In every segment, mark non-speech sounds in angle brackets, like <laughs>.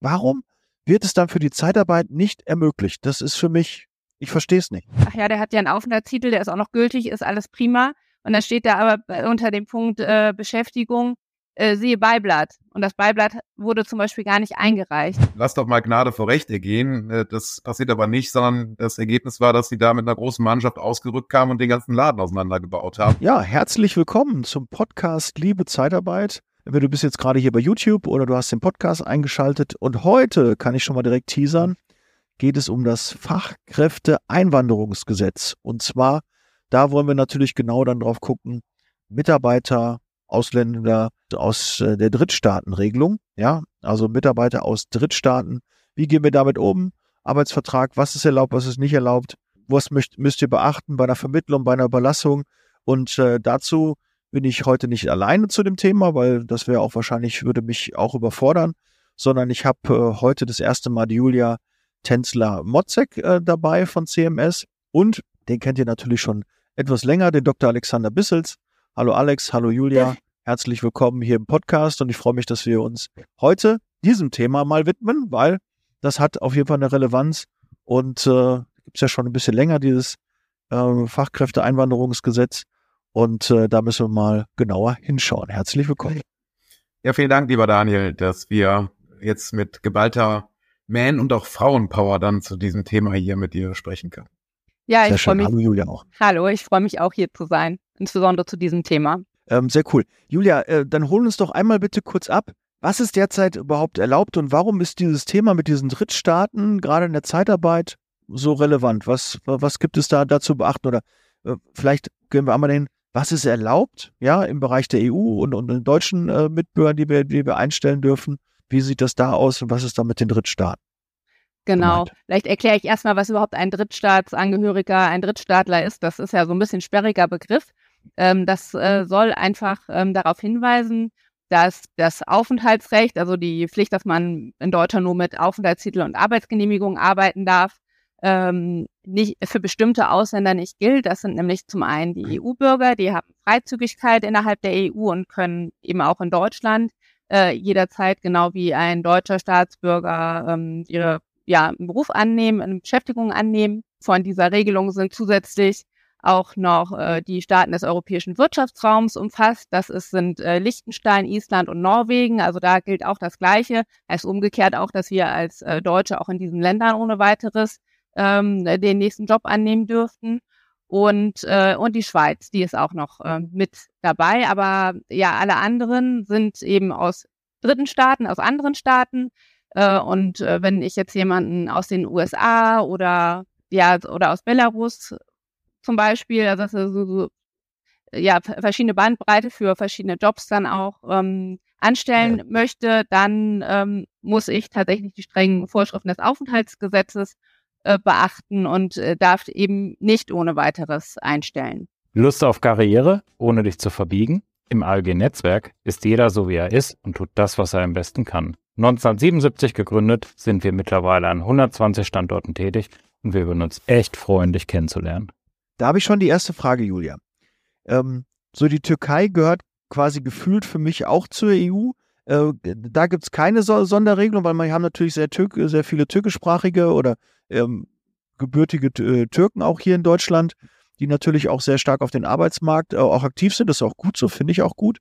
Warum wird es dann für die Zeitarbeit nicht ermöglicht? Das ist für mich, ich verstehe es nicht. Ach ja, der hat ja einen Aufenthaltstitel, der ist auch noch gültig, ist alles prima. Und dann steht da aber unter dem Punkt äh, Beschäftigung, äh, siehe Beiblatt. Und das Beiblatt wurde zum Beispiel gar nicht eingereicht. Lass doch mal Gnade vor Recht ergehen. Äh, das passiert aber nicht, sondern das Ergebnis war, dass sie da mit einer großen Mannschaft ausgerückt kamen und den ganzen Laden auseinandergebaut haben. Ja, herzlich willkommen zum Podcast Liebe Zeitarbeit. Du bist jetzt gerade hier bei YouTube oder du hast den Podcast eingeschaltet und heute kann ich schon mal direkt teasern, geht es um das Fachkräfteeinwanderungsgesetz. Und zwar, da wollen wir natürlich genau dann drauf gucken, Mitarbeiter, Ausländer aus äh, der Drittstaatenregelung, ja, also Mitarbeiter aus Drittstaaten. Wie gehen wir damit um? Arbeitsvertrag, was ist erlaubt, was ist nicht erlaubt? Was müsst, müsst ihr beachten bei einer Vermittlung, bei einer Überlassung? Und äh, dazu bin ich heute nicht alleine zu dem Thema, weil das wäre auch wahrscheinlich, würde mich auch überfordern, sondern ich habe äh, heute das erste Mal die Julia Tenzler-Motzek äh, dabei von CMS und den kennt ihr natürlich schon etwas länger, den Dr. Alexander Bissels. Hallo Alex, hallo Julia, herzlich willkommen hier im Podcast und ich freue mich, dass wir uns heute diesem Thema mal widmen, weil das hat auf jeden Fall eine Relevanz und äh, gibt es ja schon ein bisschen länger, dieses äh, Fachkräfteeinwanderungsgesetz und äh, da müssen wir mal genauer hinschauen. Herzlich willkommen. Ja, vielen Dank, lieber Daniel, dass wir jetzt mit geballter Man- und auch Frauenpower dann zu diesem Thema hier mit dir sprechen können. Ja, Sehr ich freue mich. Hallo Julia auch. Hallo, ich freue mich auch hier zu sein, insbesondere zu diesem Thema. Ähm, sehr cool. Julia, äh, dann holen uns doch einmal bitte kurz ab. Was ist derzeit überhaupt erlaubt und warum ist dieses Thema mit diesen Drittstaaten gerade in der Zeitarbeit so relevant? Was, was gibt es da dazu beachten? Oder äh, vielleicht gehen wir einmal den, was ist erlaubt, ja, im Bereich der EU und, und den deutschen äh, Mitbürgern, die wir, die wir einstellen dürfen? Wie sieht das da aus und was ist da mit den Drittstaaten? Genau. Gemeint. Vielleicht erkläre ich erstmal, was überhaupt ein Drittstaatsangehöriger, ein Drittstaatler ist. Das ist ja so ein bisschen sperriger Begriff. Ähm, das äh, soll einfach ähm, darauf hinweisen, dass das Aufenthaltsrecht, also die Pflicht, dass man in Deutschland nur mit Aufenthaltstitel und Arbeitsgenehmigung arbeiten darf, ähm, nicht für bestimmte Ausländer nicht gilt. Das sind nämlich zum einen die EU-Bürger, die haben Freizügigkeit innerhalb der EU und können eben auch in Deutschland äh, jederzeit genau wie ein deutscher Staatsbürger ähm, ihre ja, einen Beruf annehmen, eine Beschäftigung annehmen. Von dieser Regelung sind zusätzlich auch noch äh, die Staaten des europäischen Wirtschaftsraums umfasst. Das ist, sind äh, Liechtenstein, Island und Norwegen. Also da gilt auch das Gleiche. Heißt umgekehrt auch, dass wir als äh, Deutsche auch in diesen Ländern ohne weiteres ähm, den nächsten Job annehmen dürften. Und, äh, und die Schweiz, die ist auch noch äh, mit dabei. Aber ja, alle anderen sind eben aus dritten Staaten, aus anderen Staaten. Äh, und äh, wenn ich jetzt jemanden aus den USA oder ja oder aus Belarus zum Beispiel, also das ist so, so ja verschiedene Bandbreite für verschiedene Jobs dann auch ähm, anstellen ja. möchte, dann ähm, muss ich tatsächlich die strengen Vorschriften des Aufenthaltsgesetzes äh, beachten und äh, darf eben nicht ohne weiteres einstellen. Lust auf Karriere, ohne dich zu verbiegen? Im ALG-Netzwerk ist jeder so, wie er ist und tut das, was er am besten kann. 1977 gegründet, sind wir mittlerweile an 120 Standorten tätig und wir würden uns echt freuen, dich kennenzulernen. Da habe ich schon die erste Frage, Julia. Ähm, so die Türkei gehört quasi gefühlt für mich auch zur EU. Äh, da gibt es keine so Sonderregelung, weil wir haben natürlich sehr, Türk sehr viele türkischsprachige oder ähm, gebürtige äh, Türken auch hier in Deutschland, die natürlich auch sehr stark auf den Arbeitsmarkt äh, auch aktiv sind. Das ist auch gut so, finde ich auch gut.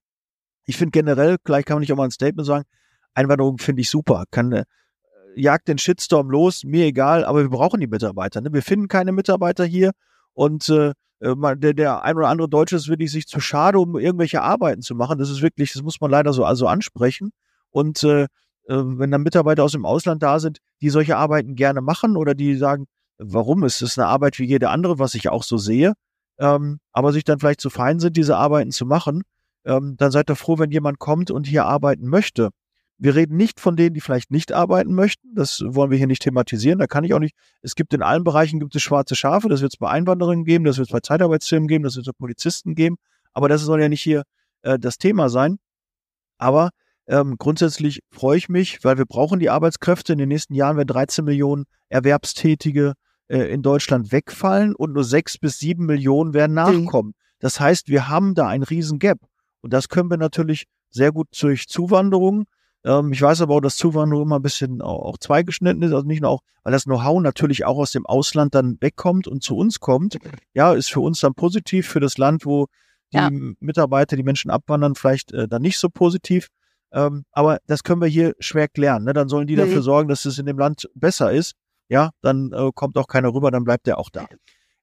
Ich finde generell, gleich kann man nicht auch mal ein Statement sagen, Einwanderung finde ich super. Kann, äh, jagt den Shitstorm los, mir egal, aber wir brauchen die Mitarbeiter. Ne? Wir finden keine Mitarbeiter hier und äh der, der ein oder andere Deutsche ist wirklich sich zu schade, um irgendwelche Arbeiten zu machen. Das ist wirklich, das muss man leider so also ansprechen. Und äh, äh, wenn dann Mitarbeiter aus dem Ausland da sind, die solche Arbeiten gerne machen oder die sagen, warum ist es eine Arbeit wie jede andere, was ich auch so sehe, ähm, aber sich dann vielleicht zu fein sind, diese Arbeiten zu machen, ähm, dann seid ihr froh, wenn jemand kommt und hier arbeiten möchte. Wir reden nicht von denen, die vielleicht nicht arbeiten möchten. Das wollen wir hier nicht thematisieren. Da kann ich auch nicht. Es gibt in allen Bereichen gibt es schwarze Schafe. Das wird es bei Einwanderern geben, das wird es bei Zeitarbeitsfirmen geben, das wird es bei Polizisten geben. Aber das soll ja nicht hier äh, das Thema sein. Aber ähm, grundsätzlich freue ich mich, weil wir brauchen die Arbeitskräfte. In den nächsten Jahren werden 13 Millionen Erwerbstätige äh, in Deutschland wegfallen und nur sechs bis sieben Millionen werden nachkommen. Das heißt, wir haben da einen riesen Gap. Und das können wir natürlich sehr gut durch Zuwanderung Ähm, ich weiß aber auch, dass Zuwanderung immer ein bisschen auch, auch zweigeschnitten ist, also nicht nur auch, weil das Know-how natürlich auch aus dem Ausland dann wegkommt und zu uns kommt. Ja, ist für uns dann positiv, für das Land, wo die ja. Mitarbeiter, die Menschen abwandern, vielleicht äh, dann nicht so positiv. Ähm, aber das können wir hier schwer klären. Ne? Dann sollen die dafür sorgen, dass es in dem Land besser ist. Ja, dann äh, kommt auch keiner rüber, dann bleibt der auch da.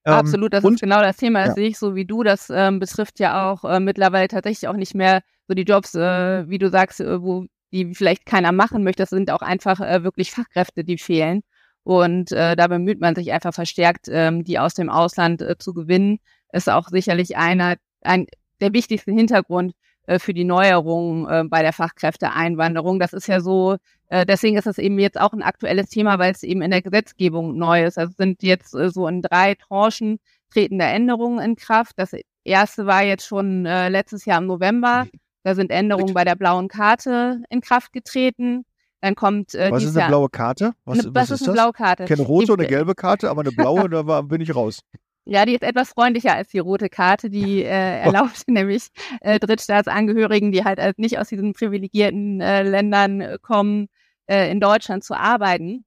Ähm, Absolut, das und, ist genau das Thema. Das ja. sehe ich so wie du. Das ähm, betrifft ja auch äh, mittlerweile tatsächlich auch nicht mehr so die Jobs, äh, wie du sagst, äh, wo die vielleicht keiner machen möchte. Das sind auch einfach äh, wirklich Fachkräfte, die fehlen. Und äh, da bemüht man sich einfach verstärkt, ähm, die aus dem Ausland äh, zu gewinnen. Ist auch sicherlich einer, ein, der wichtigste Hintergrund äh, für die Neuerungen äh, bei der Fachkräfteeinwanderung. Das ist ja so, äh, deswegen ist das eben jetzt auch ein aktuelles Thema, weil es eben in der Gesetzgebung neu ist. Also sind jetzt äh, so in drei Tranchen tretende Änderungen in Kraft. Das erste war jetzt schon äh, letztes Jahr im November. Da sind Änderungen bei der blauen Karte in Kraft getreten. Dann kommt äh, Was ist eine blaue Karte? Was, eine, was, ist, ist eine blaue Karte? Ich kenne rote und eine gelbe Karte, aber eine blaue, da war, bin ich raus. Ja, die ist etwas freundlicher als die rote Karte. Die äh, <laughs> erlaubt <laughs> nämlich äh, Drittstaatsangehörigen, die halt also nicht aus diesen privilegierten äh, Ländern äh, kommen, äh, in Deutschland zu arbeiten.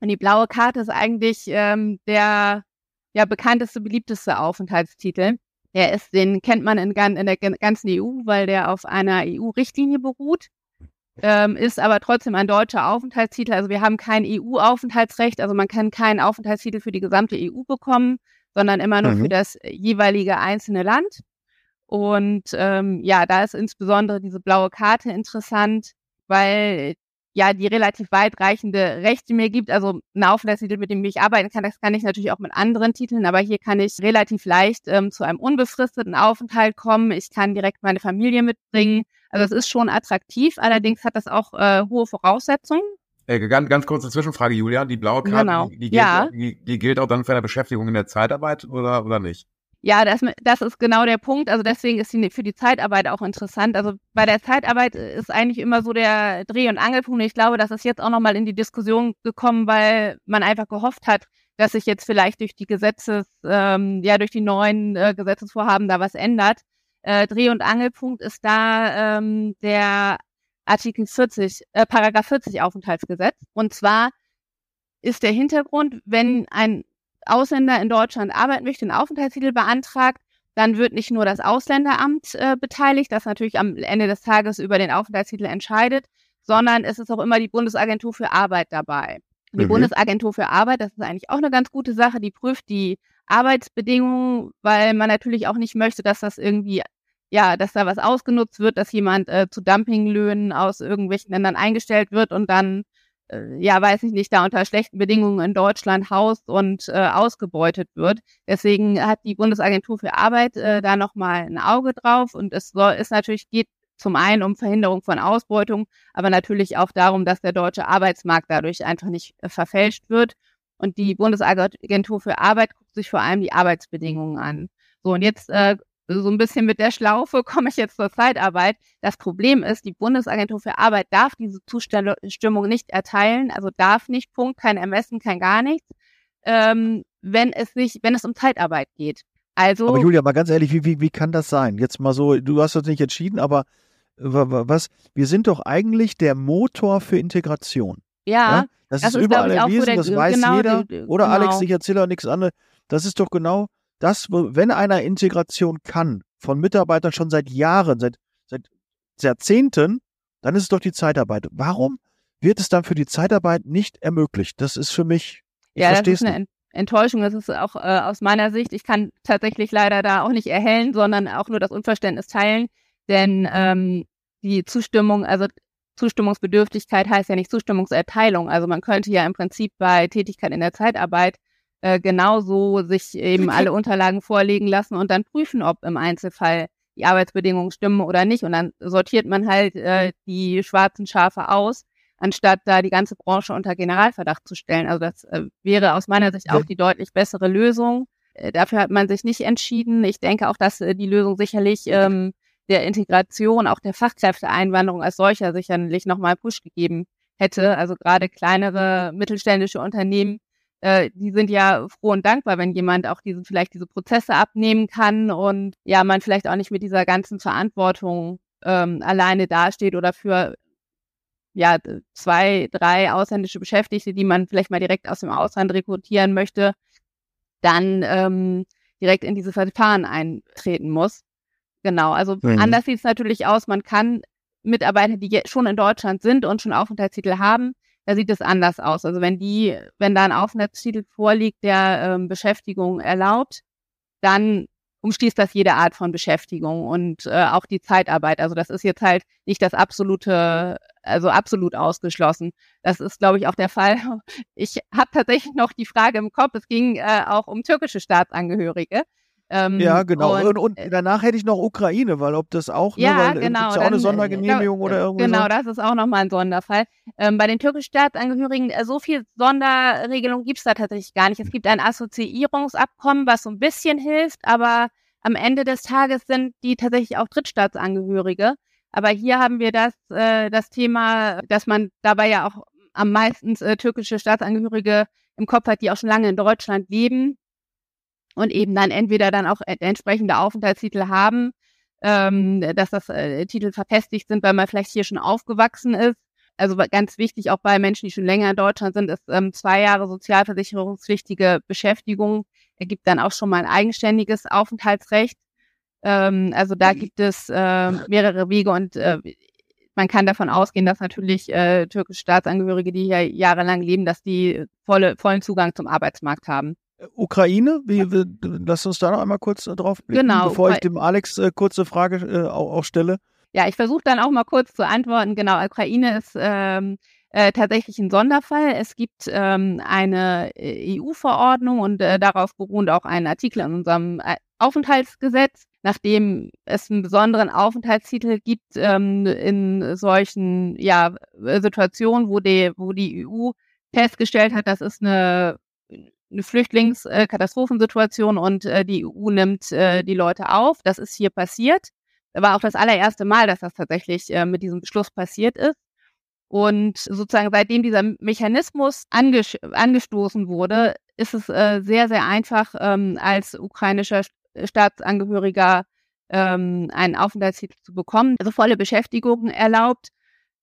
Und die blaue Karte ist eigentlich ähm, der ja, bekannteste, beliebteste Aufenthaltstitel. Der ist, den kennt man in, in der ganzen EU, weil der auf einer EU-Richtlinie beruht. Ähm, ist aber trotzdem ein deutscher Aufenthaltstitel. Also wir haben kein EU-Aufenthaltsrecht, also man kann keinen Aufenthaltstitel für die gesamte EU bekommen, sondern immer nur mhm. für das jeweilige einzelne Land. Und ähm, ja, da ist insbesondere diese blaue Karte interessant, weil ja, die relativ weitreichende Rechte mir gibt. Also ein Aufenthaltstitel, mit dem ich arbeiten kann, das kann ich natürlich auch mit anderen Titeln, aber hier kann ich relativ leicht ähm, zu einem unbefristeten Aufenthalt kommen. Ich kann direkt meine Familie mitbringen. Also es ist schon attraktiv, allerdings hat das auch äh, hohe Voraussetzungen. Äh, ganz, ganz kurze Zwischenfrage, Julia. Die blaue Karte, genau. die, die, gilt, ja. die, die gilt auch dann für eine Beschäftigung in der Zeitarbeit oder, oder nicht? Ja, das, das ist genau der Punkt. Also deswegen ist sie für die Zeitarbeit auch interessant. Also bei der Zeitarbeit ist eigentlich immer so der Dreh- und Angelpunkt. Ich glaube, das ist jetzt auch nochmal in die Diskussion gekommen, weil man einfach gehofft hat, dass sich jetzt vielleicht durch die Gesetzes, ähm, ja, durch die neuen äh, Gesetzesvorhaben da was ändert. Äh, Dreh- und Angelpunkt ist da ähm, der Artikel 40, äh, Paragraph 40 Aufenthaltsgesetz. Und zwar ist der Hintergrund, wenn ein Ausländer in Deutschland arbeiten möchte, einen Aufenthaltstitel beantragt, dann wird nicht nur das Ausländeramt äh, beteiligt, das natürlich am Ende des Tages über den Aufenthaltstitel entscheidet, sondern es ist auch immer die Bundesagentur für Arbeit dabei. Die mhm. Bundesagentur für Arbeit, das ist eigentlich auch eine ganz gute Sache, die prüft die Arbeitsbedingungen, weil man natürlich auch nicht möchte, dass das irgendwie, ja, dass da was ausgenutzt wird, dass jemand äh, zu Dumpinglöhnen aus irgendwelchen Ländern eingestellt wird und dann ja, weiß ich nicht, da unter schlechten Bedingungen in Deutschland haust und äh, ausgebeutet wird. Deswegen hat die Bundesagentur für Arbeit äh, da nochmal ein Auge drauf und es soll, es natürlich geht zum einen um Verhinderung von Ausbeutung, aber natürlich auch darum, dass der deutsche Arbeitsmarkt dadurch einfach nicht äh, verfälscht wird. Und die Bundesagentur für Arbeit guckt sich vor allem die Arbeitsbedingungen an. So, und jetzt äh, so ein bisschen mit der Schlaufe <laughs> komme ich jetzt zur Zeitarbeit. Das Problem ist, die Bundesagentur für Arbeit darf diese Zustimmung nicht erteilen, also darf nicht, Punkt, kein Ermessen, kein gar nichts, ähm, wenn es sich, wenn es um Zeitarbeit geht. Also. Aber Julia, mal ganz ehrlich, wie, wie, wie kann das sein? Jetzt mal so, du hast das nicht entschieden, aber was, wir sind doch eigentlich der Motor für Integration. Ja. ja? Das, das, ist überall erwiesen, das weiß genau, jeder. Oder genau. Alex, ich erzähle auch nichts anderes. Das ist doch genau das, wenn einer Integration kann, von Mitarbeitern schon seit Jahren, seit, seit Jahrzehnten, dann ist es doch die Zeitarbeit. Warum wird es dann für die Zeitarbeit nicht ermöglicht? Das ist für mich, ich ja, verstehe es nicht. Enttäuschung. Das ist auch äh, aus meiner Sicht. Ich kann tatsächlich leider da auch nicht erhellen, sondern auch nur das Unverständnis teilen. Denn ähm, die Zustimmung, also Zustimmungsbedürftigkeit heißt ja nicht Zustimmungserteilung. Also man könnte ja im Prinzip bei Tätigkeit in der Zeitarbeit äh, genauso sich eben alle Unterlagen vorlegen lassen und dann prüfen, ob im Einzelfall die Arbeitsbedingungen stimmen oder nicht. Und dann sortiert man halt äh, die schwarzen Schafe aus, anstatt da die ganze Branche unter Generalverdacht zu stellen. Also das äh, wäre aus meiner Sicht auch die deutlich bessere Lösung. Äh, dafür hat man sich nicht entschieden. Ich denke auch, dass äh, die Lösung sicherlich ähm, der Integration, auch der Fachkräfteeinwanderung als solcher sicherlich nochmal Push gegeben hätte. Also gerade kleinere mittelständische Unternehmen äh, die sind ja froh und dankbar, wenn jemand auch diese, vielleicht diese Prozesse abnehmen kann und ja, man vielleicht auch nicht mit dieser ganzen Verantwortung ähm, alleine dasteht oder für ja, zwei, drei ausländische Beschäftigte, die man vielleicht mal direkt aus dem Ausland rekrutieren möchte, dann ähm, direkt in diese Verfahren eintreten muss. Genau, also mhm. anders sieht es natürlich aus. Man kann Mitarbeiter, die schon in Deutschland sind und schon Aufenthaltstitel haben, da sieht es anders aus. Also wenn die, wenn da ein Aufenthaltstitel vorliegt, der ähm, Beschäftigung erlaubt, dann umschließt das jede Art von Beschäftigung und äh, auch die Zeitarbeit. Also das ist jetzt halt nicht das absolute, also absolut ausgeschlossen. Das ist, glaube ich, auch der Fall. <laughs> Ich habe tatsächlich noch die Frage im Kopf. Es ging äh, auch um türkische Staatsangehörige. Ähm, ja, genau. Und, und, und, äh, danach hätte ich noch Ukraine, weil ob das auch, ne, ja, ne, weil, genau, ja auch eine Sondergenehmigung da, oder irgendwie Genau, so? das ist auch nochmal ein Sonderfall. Ähm, bei den türkischen Staatsangehörigen, äh, so viel Sonderregelung gibt es da tatsächlich gar nicht. Es gibt ein Assoziierungsabkommen, was so ein bisschen hilft, aber am Ende des Tages sind die tatsächlich auch Drittstaatsangehörige. Aber hier haben wir das, äh, das Thema, dass man dabei ja auch am meisten äh, türkische Staatsangehörige im Kopf hat, die auch schon lange in Deutschland leben und eben dann entweder dann auch entsprechende Aufenthaltstitel haben, ähm, dass das äh, Titel verfestigt sind, weil man vielleicht hier schon aufgewachsen ist. Also ganz wichtig auch bei Menschen, die schon länger in Deutschland sind, ist ähm, zwei Jahre sozialversicherungspflichtige Beschäftigung ergibt dann auch schon mal ein eigenständiges Aufenthaltsrecht. Ähm, also da gibt es äh, mehrere Wege und äh, man kann davon ausgehen, dass natürlich äh, türkische Staatsangehörige, die hier jahrelang leben, dass die volle, vollen Zugang zum Arbeitsmarkt haben. Ukraine, wie, wie, lass uns da noch einmal kurz drauf blicken, genau, bevor ich dem Alex äh, kurze Frage äh, auch, auch, stelle. Ja, ich versuche dann auch mal kurz zu antworten. Genau, Ukraine ist ähm, äh, tatsächlich ein Sonderfall. Es gibt ähm, eine äh, EU-Verordnung und äh, darauf beruht auch ein Artikel in unserem äh, Aufenthaltsgesetz, nachdem es einen besonderen Aufenthaltstitel gibt ähm, in solchen ja, Situationen, wo die, wo die EU festgestellt hat, das ist eine eine Flüchtlingskatastrophensituation und äh, die EU nimmt äh, die Leute auf. Das ist hier passiert. Das war auch das allererste Mal, dass das tatsächlich äh, mit diesem Beschluss passiert ist. Und sozusagen seitdem dieser Mechanismus anges angestoßen wurde, ist es äh, sehr, sehr einfach, ähm, als ukrainischer Staatsangehöriger ähm, einen Aufenthaltstitel zu bekommen. Also volle Beschäftigung erlaubt.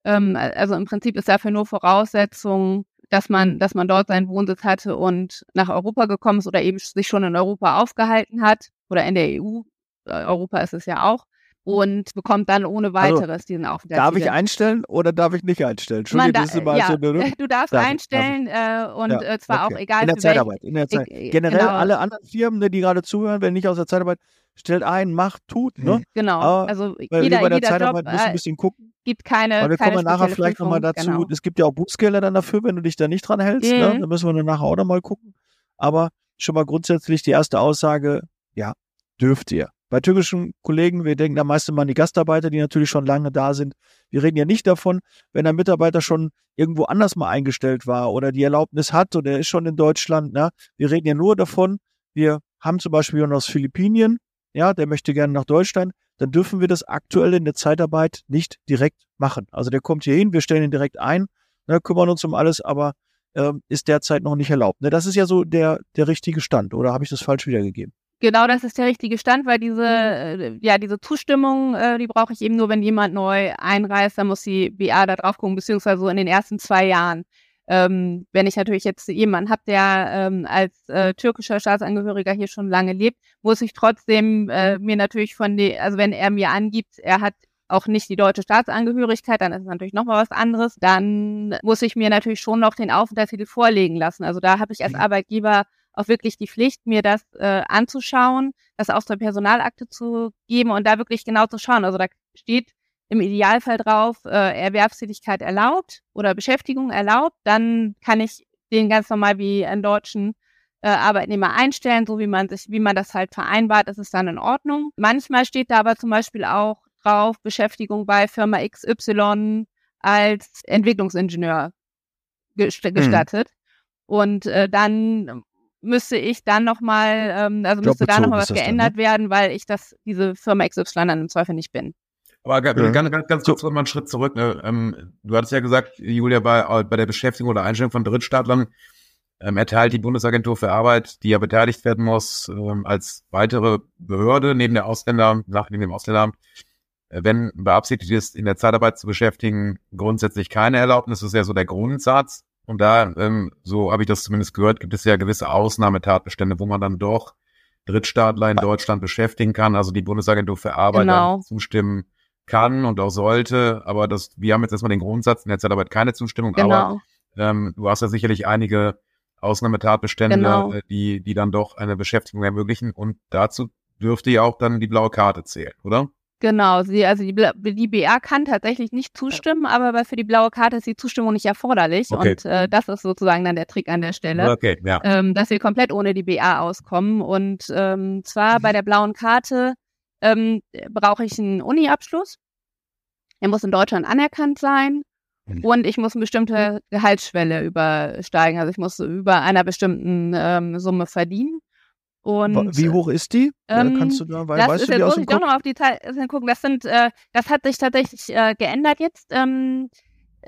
Ähm, also im Prinzip ist dafür nur Voraussetzung, dass man, dass man dort seinen Wohnsitz hatte und nach Europa gekommen ist oder eben sich schon in Europa aufgehalten hat oder in der EU. Äh, Europa ist es ja auch und bekommt dann ohne also, weiteres also, diesen Aufenthalt. Darf ich einstellen oder darf ich nicht einstellen? Entschuldigung, da, mal ja, so, ne? <laughs> Du darfst darf einstellen äh, und ja, äh, zwar okay. auch egal in der Zeitarbeit. In der Zeit. Ich, Generell genau. alle anderen Firmen, ne, die gerade zuhören, wenn nicht aus der Zeitarbeit, stellt ein, macht, tut. Ne? Genau. Aber, also jeder, bei der jeder Zeitarbeit Job, ein bisschen gucken. Gibt keine. Aber wir keine kommen nachher vielleicht nochmal dazu. Genau. Es gibt ja auch Bußgelder dann dafür, wenn du dich da nicht dran hältst. Ne? Mhm. Ne? Da müssen wir dann nachher auch nochmal gucken. Aber schon mal grundsätzlich die erste Aussage, ja, dürft ihr. Bei türkischen Kollegen, wir denken da meist immer an die Gastarbeiter, die natürlich schon lange da sind. Wir reden ja nicht davon, wenn ein Mitarbeiter schon irgendwo anders mal eingestellt war oder die Erlaubnis hat oder er ist schon in Deutschland. Ne? Wir reden ja nur davon, wir haben zum Beispiel jemanden aus Philippinien, ja, der möchte gerne nach Deutschland, dann dürfen wir das aktuell in der Zeitarbeit nicht direkt machen. Also der kommt hier hin, wir stellen ihn direkt ein, ne, kümmern uns um alles, aber ähm, ist derzeit noch nicht erlaubt. Ne, das ist ja so der, der richtige Stand, oder habe ich das falsch wiedergegeben? Genau, das ist der richtige Stand, weil diese, mhm. äh, ja, diese Zustimmung, äh, die brauche ich eben nur, wenn jemand neu einreist, dann muss die BA da drauf gucken, beziehungsweise so in den ersten zwei Jahren. Ähm, wenn ich natürlich jetzt jemanden habe, der ähm, als äh, türkischer Staatsangehöriger hier schon lange lebt, muss ich trotzdem äh, mir natürlich von die, also wenn er mir angibt, er hat auch nicht die deutsche Staatsangehörigkeit, dann ist es natürlich nochmal was anderes. Dann muss ich mir natürlich schon noch den Aufenthaltstitel vorlegen lassen. Also da habe ich als mhm. Arbeitgeber auch wirklich die Pflicht, mir das äh, anzuschauen, das aus der Personalakte zu geben und da wirklich genau zu schauen. Also da steht im Idealfall drauf, äh, Erwerbstätigkeit erlaubt oder Beschäftigung erlaubt, dann kann ich den ganz normal wie einen deutschen äh, Arbeitnehmer einstellen, so wie man sich, wie man das halt vereinbart, ist es dann in Ordnung. Manchmal steht da aber zum Beispiel auch drauf, Beschäftigung bei Firma XY als Entwicklungsingenieur hm. gestattet. Mhm. Und äh, dann müsste ich dann nochmal, ähm, also müsste da nochmal was geändert dann, ne? werden, weil ich das, diese Firma XY dann im Zweifel nicht bin. Aber ganz, ja. ganz, ganz, ganz kurz noch mal einen Schritt zurück. Ne? Ähm, du hattest ja gesagt, Julia, bei, bei der Beschäftigung oder Einstellung von Drittstaatlern ähm, erteilt die Bundesagentur für Arbeit, die ja beteiligt werden muss, ähm, als weitere Behörde neben der Ausländer, nach neben dem Ausländeramt, wenn beabsichtigt ist, in der Zeitarbeit zu beschäftigen, grundsätzlich keine Erlaubnis. Das ist ja so der Grundsatz. Und da, ähm, so habe ich das zumindest gehört, gibt es ja gewisse Ausnahmetatbestände, wo man dann doch Drittstaatler in Deutschland beschäftigen kann, also die Bundesagentur für Arbeit genau. zustimmen kann und auch sollte. Aber das, wir haben jetzt erstmal den Grundsatz in der Zeitarbeit keine Zustimmung, genau. aber ähm, du hast ja sicherlich einige Ausnahmetatbestände, genau. Äh, die, die dann doch eine Beschäftigung ermöglichen. Und dazu dürfte ja auch dann die blaue Karte zählen, oder? Genau, sie, also die, die BA kann tatsächlich nicht zustimmen, aber für die blaue Karte ist die Zustimmung nicht erforderlich. Okay. Und äh, das ist sozusagen dann der Trick an der Stelle, okay, ja. ähm, dass wir komplett ohne die BA auskommen. Und ähm, zwar bei mhm. der blauen Karte ähm, brauche ich einen Uni-Abschluss. Er muss in Deutschland anerkannt sein. Mhm. Und ich muss eine bestimmte Gehaltsschwelle übersteigen. Also ich muss über einer bestimmten ähm, Summe verdienen. Und, Wie hoch ist die? Ähm, Kannst du da, weil, das weißt ist, du die jetzt muss ich doch noch auf die Zahl gucken. Das sind, äh, das hat sich tatsächlich äh, geändert jetzt ähm,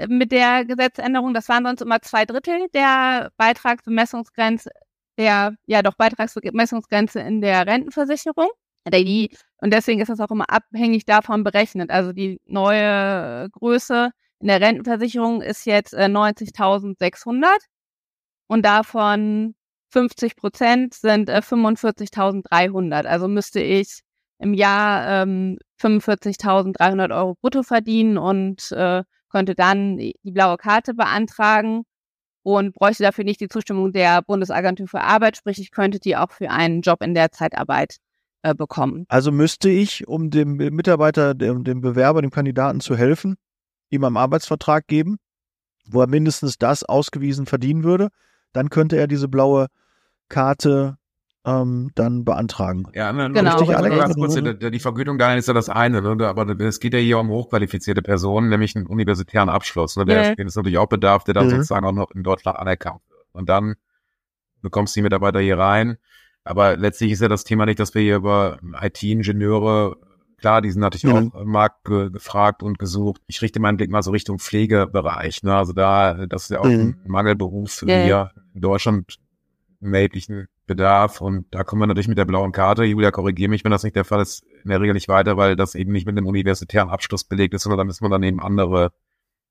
mit der Gesetzänderung. Das waren sonst immer zwei Drittel der Beitragsbemessungsgrenze, der, ja doch Beitragsbemessungsgrenze in der Rentenversicherung. Die, und deswegen ist das auch immer abhängig davon berechnet. Also die neue Größe in der Rentenversicherung ist jetzt äh, 90.600 und davon 50 Prozent sind äh, 45.300. Also müsste ich im Jahr ähm, 45.300 Euro brutto verdienen und äh, könnte dann die blaue Karte beantragen und bräuchte dafür nicht die Zustimmung der Bundesagentur für Arbeit, sprich ich könnte die auch für einen Job in der Zeitarbeit äh, bekommen. Also müsste ich, um dem Mitarbeiter, dem, dem Bewerber, dem Kandidaten zu helfen, ihm einen Arbeitsvertrag geben, wo er mindestens das ausgewiesen verdienen würde, dann könnte er diese blaue Karte ähm, dann beantragen. Ja, ne, genau. Richtig, also ganz kurz, die, die Vergütung dahin ist ja das eine, ne? aber es geht ja hier um hochqualifizierte Personen, nämlich einen universitären Abschluss, ne? der ja. ist natürlich auch bedarf, der dann mhm. sozusagen auch noch in Deutschland anerkannt wird. Und dann bekommst du die Mitarbeiter hier rein. Aber letztlich ist ja das Thema nicht, dass wir hier über IT-Ingenieure Klar, die sind natürlich mhm. auch im Markt ge gefragt und gesucht. Ich richte meinen Blick mal so Richtung Pflegebereich. Ne? Also da, das ist ja auch mhm. ein Mangelberuf ja. hier in Deutschland erheblichen Bedarf. Und da kommen wir natürlich mit der blauen Karte. Julia, korrigiere mich, wenn das nicht der Fall ist, in der Regel nicht weiter, weil das eben nicht mit dem universitären Abschluss belegt ist, sondern da müssen wir dann eben andere,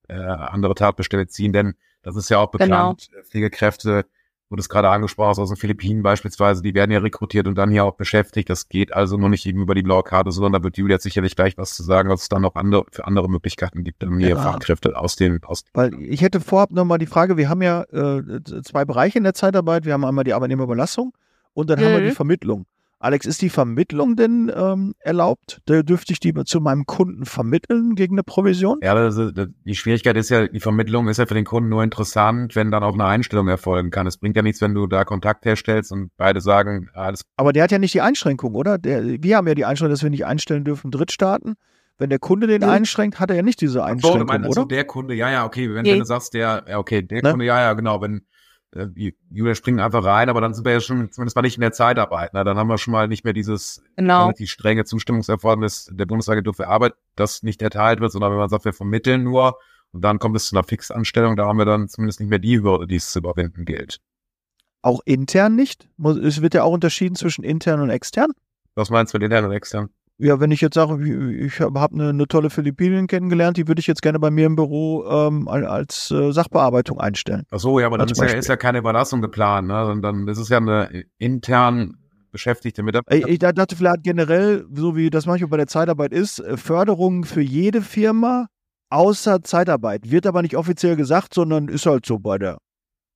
äh, andere Tatbestände ziehen. Denn das ist ja auch bekannt, genau. Pflegekräfte wo du es gerade angesprochen hast, aus den Philippinen beispielsweise, die werden ja rekrutiert und dann hier auch beschäftigt. Das geht also nur nicht eben über die blaue Karte, sondern da wird Julia sicherlich gleich was zu sagen, was es dann noch andere, für andere Möglichkeiten gibt, dann hier ja. Fachkräfte aus den, aus Weil ich hätte vorab nochmal die Frage, wir haben ja äh, zwei Bereiche in der Zeitarbeit. Wir haben einmal die Arbeitnehmerüberlassung und dann mhm. haben wir die mhm. Vermittlung. Alex, ist die Vermittlung denn ähm, erlaubt? Da dürfte ich die zu meinem Kunden vermitteln gegen eine Provision? Ja, das, das, die Schwierigkeit ist ja, die Vermittlung ist ja für den Kunden nur interessant, wenn dann auch eine Einstellung erfolgen kann. Es bringt ja nichts, wenn du da Kontakt herstellst und beide sagen, alles. Aber der hat ja nicht die Einschränkung, oder? Der, wir haben ja die Einschränkung, dass wir nicht einstellen dürfen Drittstaaten. Wenn der Kunde den einschränkt, hat er ja nicht diese Einschränkung, so, meinst, oder? Also der Kunde, ja, ja, okay. Wenn, wenn du sagst, der, ja, okay, der ne? Kunde, ja, ja, genau. Wenn Julia springt einfach rein, aber dann sind wir ja schon zumindest mal nicht in der Zeitarbeit. Ne? Dann haben wir schon mal nicht mehr dieses genau. relativ strenge Zustimmungserfordernis der Bundesagentur für Arbeit, das nicht erteilt wird, sondern wenn man sagt, wir vermitteln nur und dann kommt es zu einer Fixanstellung, da haben wir dann zumindest nicht mehr die Hürde, die es zu überwinden gilt. Auch intern nicht? Es wird ja auch unterschieden zwischen intern und extern? Was meinst du mit intern und extern? Ja, wenn ich jetzt sage, ich habe eine, eine tolle Philippinen kennengelernt, die würde ich jetzt gerne bei mir im Büro ähm, als äh, Sachbearbeitung einstellen. Ach so, ja, aber dann ist ja, ist ja, keine Überlassung geplant, ne? Und dann ist es ja eine intern beschäftigte Mitarbeiter. Ich, dachte vielleicht generell, so wie das manchmal bei der Zeitarbeit ist, äh, Förderung für jede Firma außer Zeitarbeit. Wird aber nicht offiziell gesagt, sondern ist halt so bei der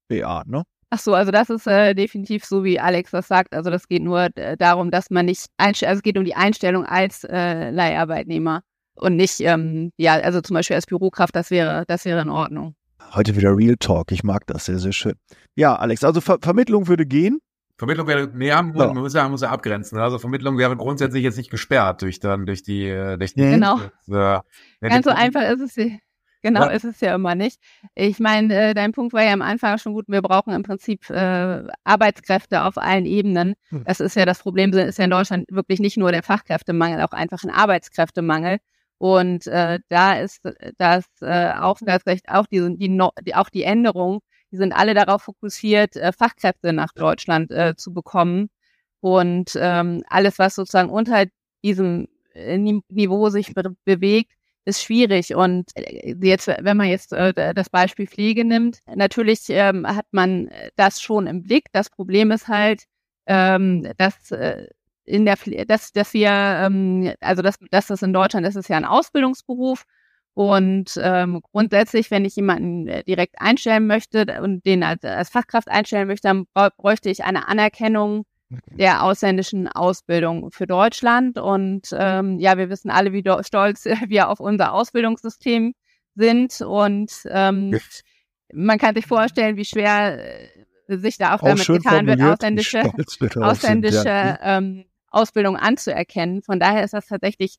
BA, ne? Ach so, also das ist äh, definitiv so, wie Alex das sagt. Also das geht nur äh, darum, dass man nicht einstellt, also es geht um die Einstellung als äh, Leiharbeitnehmer und nicht, ähm, ja, also zum Beispiel als Bürokraft, das wäre, das wäre in Ordnung. Heute wieder Real Talk, ich mag das sehr, sehr schön. Ja, Alex, also Ver Vermittlung würde gehen. Vermittlung wäre, nee, man ja. muss ja, muss ja abgrenzen. Also Vermittlung wäre grundsätzlich jetzt nicht gesperrt durch dann, durch die, äh, durch die. Genau. Das, äh, Ganz so einfach ist es. Genau, ja. ist es ja immer nicht. Ich meine, äh, dein Punkt war ja am Anfang schon gut. Wir brauchen im Prinzip äh, Arbeitskräfte auf allen Ebenen. Hm. Das ist ja das Problem, ist ja in Deutschland wirklich nicht nur der Fachkräftemangel, auch einfach ein Arbeitskräftemangel. Und äh, da ist das äh, Aufenthaltsrecht, auch die, die, die, auch die Änderung, die sind alle darauf fokussiert, äh, Fachkräfte nach Deutschland äh, zu bekommen. Und ähm, alles, was sozusagen unter diesem Niveau sich be bewegt, ist schwierig. Und äh, jetzt, wenn man jetzt äh, das Beispiel Pflege nimmt, natürlich ähm, hat man das schon im Blick. Das Problem ist halt, ähm, dass äh, in der, dass, dass wir, ähm, also dass, dass das in Deutschland ist es ja ein Ausbildungsberuf und ähm, grundsätzlich, wenn ich jemanden äh, direkt einstellen möchte und den als, als Fachkraft einstellen möchte, dann bräuchte ich eine Anerkennung der ausländischen Ausbildung für Deutschland. Und ähm, ja, wir wissen alle, wie stolz <laughs> wir auf unser Ausbildungssystem sind. Und ähm, man kann sich vorstellen, wie schwer äh, sich da auch, auch damit getan wird, ausländische, <laughs> ausländische sind, ja. ähm, Ausbildung anzuerkennen. Von daher ist das tatsächlich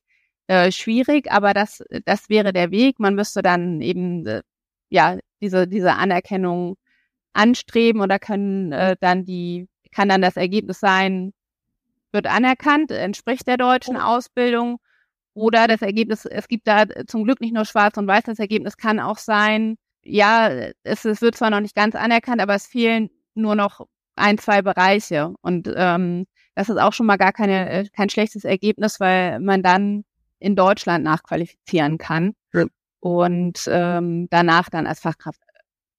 äh, schwierig, aber das, das wäre der Weg. Man müsste dann eben äh, ja diese, diese Anerkennung anstreben oder können äh, dann die, kann dann das Ergebnis sein, wird anerkannt, entspricht der deutschen Ausbildung. Oder das Ergebnis, es gibt da zum Glück nicht nur schwarz und weiß, das Ergebnis kann auch sein, ja, es, es wird zwar noch nicht ganz anerkannt, aber es fehlen nur noch ein, zwei Bereiche. Und ähm, das ist auch schon mal gar keine, äh, kein schlechtes Ergebnis, weil man dann in Deutschland nachqualifizieren kann ja. und ähm, danach dann als Fachkraft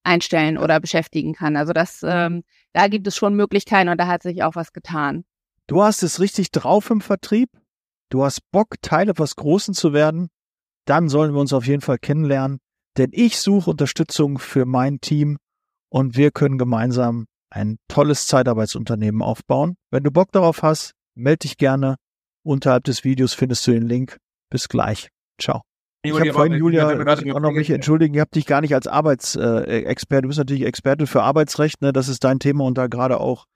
einstellen oder beschäftigen kann. Also das, ähm, da gibt es schon Möglichkeiten und da hat sich auch was getan. Du hast es richtig drauf im Vertrieb. Du hast Bock, Teil etwas Großen zu werden. Dann sollen wir uns auf jeden Fall kennenlernen, denn ich suche Unterstützung für mein Team und wir können gemeinsam ein tolles Zeitarbeitsunternehmen aufbauen. Wenn du Bock darauf hast, melde dich gerne. Unterhalb des Videos findest du den Link. Bis gleich. Ciao. Ich habe vorhin, Julia, auch noch mich entschuldigen, ich habe dich gar nicht als Arbeitsexperte, du bist natürlich Experte für Arbeitsrecht, ne? das ist dein Thema und da gerade auch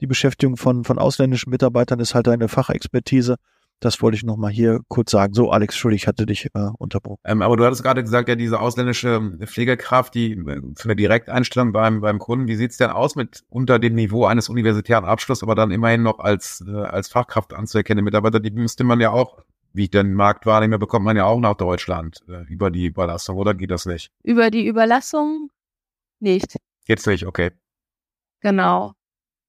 die Beschäftigung von, von ausländischen Mitarbeitern ist halt deine Fachexpertise. Das wollte ich nochmal hier kurz sagen. So, Alex, Entschuldigung, ich hatte dich äh, unterbrochen. Ähm, aber du hattest gerade gesagt, ja, diese ausländische Pflegekraft, die äh, für eine Direkteinstellung beim, beim Kunden, wie sieht's denn aus mit unter dem Niveau eines universitären Abschlusses, aber dann immerhin noch als, äh, als Fachkraft anzuerkennende Mitarbeiter, die müsste man ja auch, wie ich den Markt wahrnehme, bekommt man ja auch nach Deutschland äh, über die Überlassung, oder geht das nicht? Über die Überlassung nicht. Jetzt nicht, okay. Genau.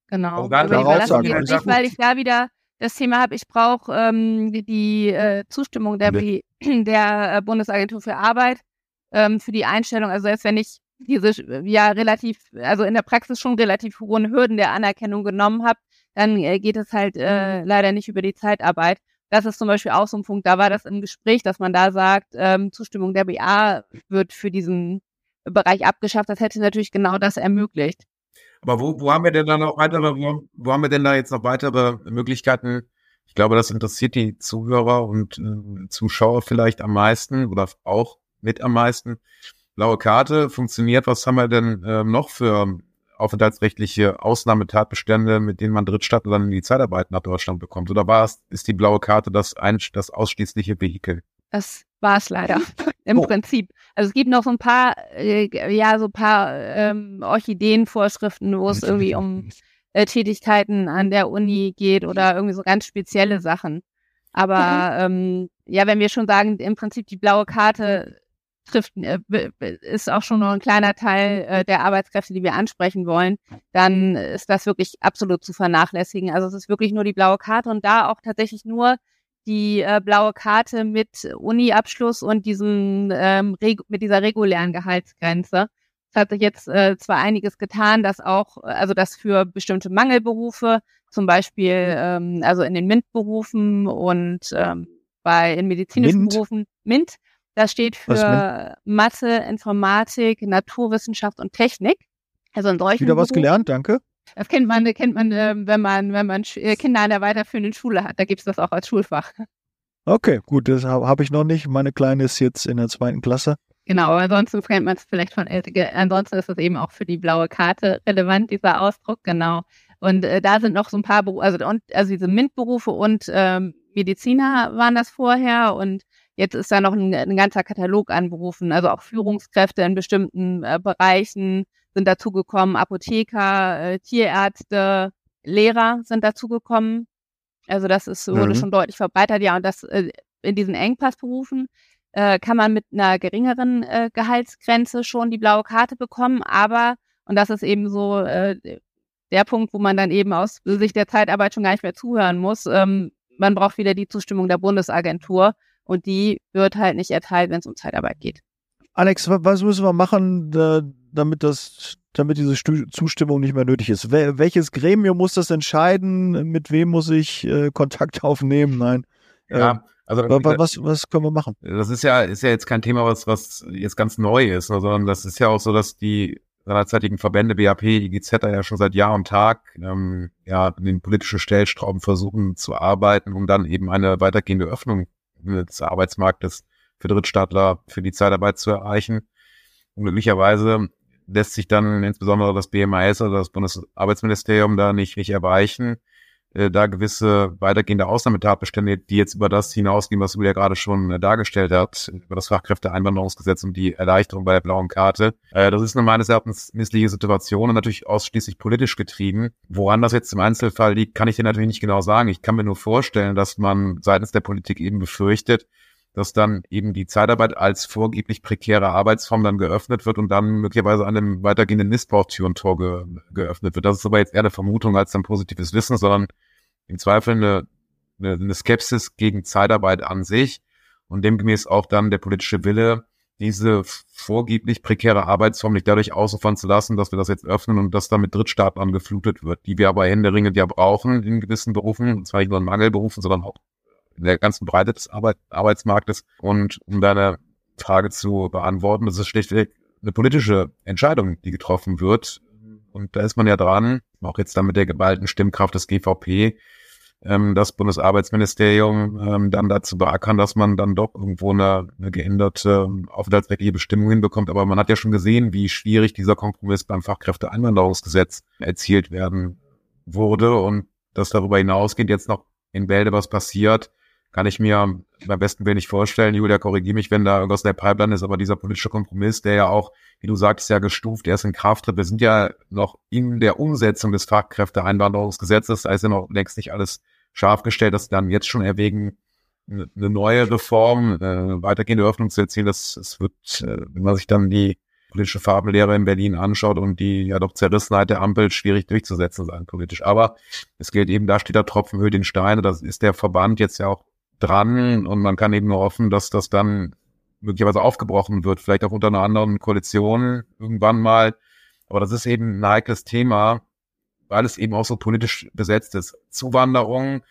Genau. Über die Überlassung geht nicht, weil ich da wieder das Thema habe, ich brauche ähm, die äh, Zustimmung der, nee. <clears throat> der äh, Bundesagentur für Arbeit ähm, für die Einstellung. Also selbst wenn ich diese ja relativ, also in der Praxis schon relativ hohen Hürden der Anerkennung genommen habe, dann äh, geht es halt äh, leider nicht über die Zeitarbeit. Das ist zum Beispiel auch so ein Punkt. Da war das im Gespräch, dass man da sagt, ähm, Zustimmung der BA wird für diesen Bereich abgeschafft. Das hätte natürlich genau das ermöglicht. Aber wo, wo haben wir denn da noch weitere, wo, wo haben wir denn da jetzt noch weitere Möglichkeiten? Ich glaube, das interessiert die Zuhörer und äh, Zuschauer vielleicht am meisten oder auch mit am meisten. Blaue Karte funktioniert. Was haben wir denn äh, noch für aufenthaltsrechtliche Ausnahmetatbestände, mit denen man Drittstaaten dann in die Zeitarbeit nach Deutschland bekommt? Oder war es, ist die blaue Karte das, ein, das ausschließliche Vehikel? Das war es leider <laughs> im oh. Prinzip. Also es gibt noch so ein paar, äh, ja, so ein paar ähm, Orchideenvorschriften, wo es irgendwie um äh, Tätigkeiten an der Uni geht oder irgendwie so ganz spezielle Sachen. Aber ähm, ja, wenn wir schon sagen, im Prinzip die blaue Karte trifft, äh, ist auch schon noch ein kleiner Teil äh, der Arbeitskräfte, die wir ansprechen wollen, dann ist das wirklich absolut zu vernachlässigen. Also es ist wirklich nur die blaue Karte und da auch tatsächlich nur die äh, blaue Karte mit Uni-Abschluss und diesem ähm, mit dieser regulären Gehaltsgrenze. Es hat sich jetzt äh, zwar einiges getan, dass auch, also das für bestimmte Mangelberufe, zum Beispiel ähm, also in den MINT-Berufen und ähm, bei in medizinischen MINT? Berufen MINT, das steht für Mathe, Informatik, Naturwissenschaft und Technik. Also in solchen Wieder was Berufen. gelernt, danke. Das kennt man, kennt man, ähm, wenn man, wenn man äh, Kinder an der weiterführenden Schule hat. Da gibt es das auch als Schulfach. Okay, gut, das habe hab ich noch nicht. Meine Kleine ist jetzt in der zweiten Klasse. Genau, ansonsten kennt man es vielleicht von ansonsten ist es eben auch für die blaue Karte relevant, dieser Ausdruck, genau. Und äh, da sind noch so ein paar Berufe, also, und, also diese MINT-Berufe und ähm, Mediziner waren das vorher und jetzt ist da noch ein, ein ganzer Katalog an Berufen, also auch Führungskräfte in bestimmten äh, Bereichen, sind dazugekommen, Apotheker, äh, Tierärzte, Lehrer sind dazugekommen. Also das ist, wurde mhm. schon deutlich verbreitert, ja, und das äh, in diesen Engpassberufen äh, kann man mit einer geringeren äh, Gehaltsgrenze schon die blaue Karte bekommen, aber, und das ist eben so äh, der Punkt, wo man dann eben aus Sicht der Zeitarbeit schon gar nicht mehr zuhören muss, ähm, man braucht wieder die Zustimmung der Bundesagentur und die wird halt nicht erteilt, wenn es um Zeitarbeit geht. Alex, was müssen wir machen, damit das, damit diese Zustimmung nicht mehr nötig ist? welches Gremium muss das entscheiden? Mit wem muss ich äh, Kontakt <laughs> aufnehmen? Nein. Ja, ähm, also was, was können wir machen? Das ist ja, ist ja jetzt kein Thema, was, was jetzt ganz neu ist, sondern das ist ja auch so, dass die seinerzeitigen Verbände BAP, IGZ ja schon seit Jahr und Tag ähm, ja in den politischen Stellstrauben versuchen zu arbeiten, um dann eben eine weitergehende Öffnung des Arbeitsmarktes für Drittstaatler für die Zeitarbeit zu erreichen. Unglücklicherweise lässt sich dann insbesondere das BMAS oder das Bundesarbeitsministerium da nicht, nicht erreichen, äh, da gewisse weitergehende Ausnahmetatbestände, die jetzt über das hinausgehen, was Julia gerade schon äh, dargestellt hat, über das Fachkräfteeinwanderungsgesetz und die Erleichterung bei der blauen Karte. Äh, das ist eine meines Erachtens missliche Situation und natürlich ausschließlich politisch getrieben. Woran das jetzt im Einzelfall liegt, kann ich dir natürlich nicht genau sagen. Ich kann mir nur vorstellen, dass man seitens der Politik eben befürchtet, dass dann eben die Zeitarbeit als vorgeblich prekäre Arbeitsform dann geöffnet wird und dann möglicherweise einem weitergehenden Missbrauchtürentor ge geöffnet wird. Das ist aber jetzt eher eine Vermutung als ein positives Wissen, sondern im Zweifel eine, eine, eine Skepsis gegen Zeitarbeit an sich und demgemäß auch dann der politische Wille, diese vorgeblich prekäre Arbeitsform nicht dadurch ausufern zu lassen, dass wir das jetzt öffnen und dass damit Drittstaaten geflutet wird, die wir aber händeringend ja brauchen in gewissen Berufen, und zwar nicht nur in Mangelberufen, sondern auch in der ganzen Breite des Arbeit, Arbeitsmarktes. Und um deine Frage zu beantworten, das ist schlichtweg eine politische Entscheidung, die getroffen wird. Und da ist man ja dran, auch jetzt dann mit der geballten Stimmkraft des GVP, ähm, das Bundesarbeitsministerium ähm, dann dazu beackern, dass man dann doch irgendwo eine, eine geänderte aufenthaltsrechtliche Bestimmung hinbekommt. Aber man hat ja schon gesehen, wie schwierig dieser Kompromiss beim Fachkräfteeinwanderungsgesetz erzielt werden wurde und dass darüber hinausgeht jetzt noch in Bälde was passiert, kann ich mir beim besten Willen nicht vorstellen. Julia, korrigiere mich, wenn da irgendwas in der Pipeline ist, aber dieser politische Kompromiss, der ja auch, wie du sagst, ja gestuft erst in Kraft tritt. Wir sind ja noch in der Umsetzung des Fachkräfteeinwanderungsgesetzes. Da ist ja noch längst nicht alles scharf gestellt, dass dann jetzt schon erwägen, eine neue Reform, äh, weitergehende Öffnung zu erzielen. Das, das wird, äh, wenn man sich dann die politische Farbenlehre in Berlin anschaut und die ja doch Zerrissenheit der Ampel schwierig durchzusetzen sein politisch. Aber es gilt eben, da steht der Tropfen höher den Steine. Das ist der Verband jetzt ja auch dran und man kann eben nur hoffen, dass das dann möglicherweise aufgebrochen wird, vielleicht auch unter einer anderen Koalition irgendwann mal. Aber das ist eben ein heikles Thema, weil es eben auch so politisch besetzt ist. Zuwanderung,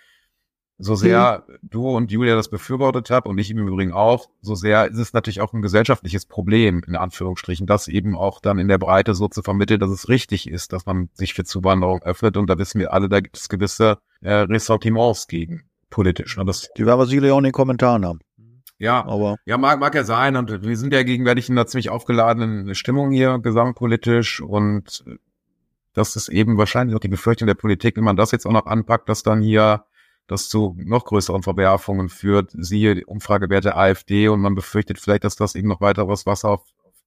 so sehr mhm. du und Julia das befürwortet habt und ich im Übrigen auch, so sehr ist es natürlich auch ein gesellschaftliches Problem, in Anführungsstrichen, das eben auch dann in der Breite so zu vermitteln, dass es richtig ist, dass man sich für Zuwanderung öffnet. Und da wissen wir alle, da gibt es gewisse äh, Ressortiments gegen politisch. Ne? Das, die werden wir sicherlich auch in den Kommentaren haben. Ja, aber ja, mag, mag ja sein. Und wir sind ja gegenwärtig in einer ziemlich aufgeladenen Stimmung hier, gesamtpolitisch. Und das ist eben wahrscheinlich auch die Befürchtung der Politik, wenn man das jetzt auch noch anpackt, dass dann hier das zu noch größeren Verwerfungen führt. Siehe Umfragewerte AfD und man befürchtet vielleicht, dass das eben noch weiteres Wasser auf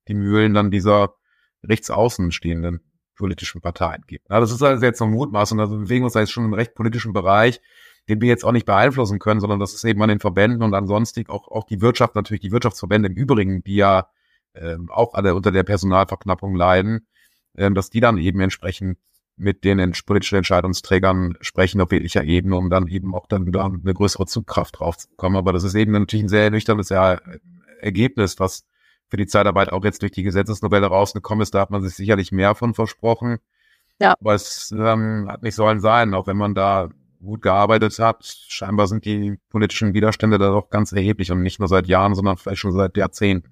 die Mühlen dann dieser rechtsaußen stehenden politischen Parteien gibt. Ja, das ist also jetzt noch Mutmaß und also bewegen wir uns da jetzt schon im recht politischen Bereich den wir jetzt auch nicht beeinflussen können, sondern das ist eben an den Verbänden und ansonsten auch, auch die Wirtschaft, natürlich die Wirtschaftsverbände im Übrigen, die ja ähm, auch alle unter der Personalverknappung leiden, ähm, dass die dann eben entsprechend mit den politischen Entscheidungsträgern sprechen auf jeglicher Ebene, um dann eben auch dann wieder eine größere Zugkraft drauf zu bekommen. Aber das ist eben natürlich ein sehr nüchternes Ergebnis, was für die Zeitarbeit auch jetzt durch die Gesetzesnovelle rausgekommen ist. Da hat man sich sicherlich mehr von versprochen. Ja. Aber es ähm, hat nicht sollen sein, auch wenn man da gut gearbeitet hat. Scheinbar sind die politischen Widerstände da doch ganz erheblich und nicht nur seit Jahren, sondern vielleicht schon seit Jahrzehnten.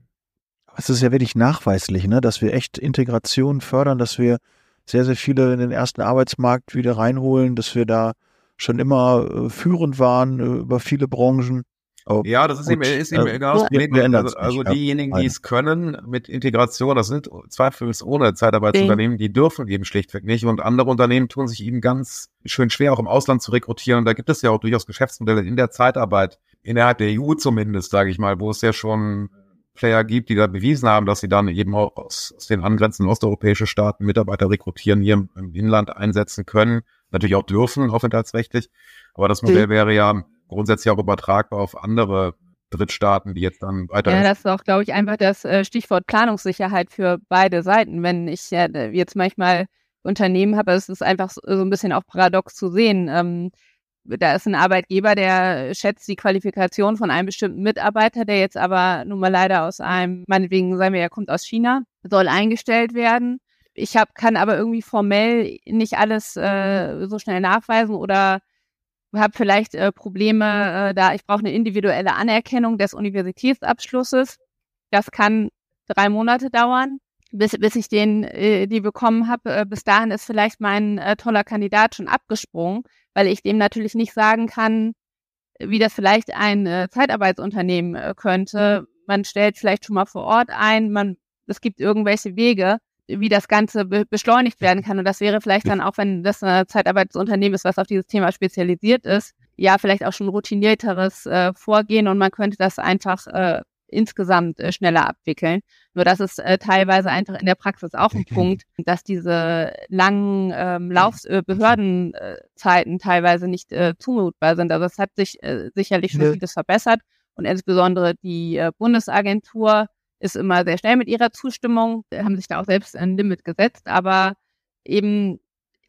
Es ist ja wirklich nachweislich, ne, dass wir echt Integration fördern, dass wir sehr, sehr viele in den ersten Arbeitsmarkt wieder reinholen, dass wir da schon immer äh, führend waren äh, über viele Branchen. Oh, ja, das ist gut. eben, ist eben Problem. Wir, wir also, also diejenigen, die es können mit Integration, das sind zweifelsohne Zeitarbeitsunternehmen, die dürfen eben schlichtweg nicht. Und andere Unternehmen tun sich eben ganz schön schwer, auch im Ausland zu rekrutieren. Und da gibt es ja auch durchaus Geschäftsmodelle in der Zeitarbeit, innerhalb der EU zumindest, sage ich mal, wo es ja schon Player gibt, die da bewiesen haben, dass sie dann eben auch aus, aus den angrenzenden osteuropäischen Staaten Mitarbeiter rekrutieren, hier im Inland einsetzen können. Natürlich auch dürfen, aufenthaltsrechtlich. Aber das Modell wäre ja grundsätzlich auch übertragbar auf andere Drittstaaten, die jetzt dann weiter. Ja, das ist auch, glaube ich, einfach das äh, Stichwort Planungssicherheit für beide Seiten. Wenn ich jetzt manchmal Unternehmen habe, ist es einfach so ein bisschen auch paradox zu sehen. Ähm, da ist ein Arbeitgeber, der schätzt die Qualifikation von einem bestimmten Mitarbeiter, der jetzt aber nun mal leider aus einem, meinetwegen sagen wir, er kommt aus China, soll eingestellt werden. Ich hab, kann aber irgendwie formell nicht alles äh, so schnell nachweisen oder habe vielleicht äh, Probleme äh, da. Ich brauche eine individuelle Anerkennung des Universitätsabschlusses. Das kann drei Monate dauern, bis, bis ich den äh, die bekommen habe. Äh, bis dahin ist vielleicht mein äh, toller Kandidat schon abgesprungen weil ich dem natürlich nicht sagen kann, wie das vielleicht ein äh, Zeitarbeitsunternehmen äh, könnte. Man stellt vielleicht schon mal vor Ort ein, man, es gibt irgendwelche Wege, wie das Ganze be beschleunigt werden kann. Und das wäre vielleicht dann auch, wenn das ein Zeitarbeitsunternehmen ist, was auf dieses Thema spezialisiert ist, ja, vielleicht auch schon routinierteres äh, Vorgehen und man könnte das einfach äh, insgesamt äh, schneller abwickeln. Nur das ist äh, teilweise einfach in der Praxis auch ein <laughs> Punkt, dass diese langen ähm, Laufs äh, Behördenzeiten teilweise nicht äh, zumutbar sind. Also es hat sich äh, sicherlich schon vieles verbessert und insbesondere die äh, Bundesagentur ist immer sehr schnell mit ihrer Zustimmung, haben sich da auch selbst ein Limit gesetzt, aber eben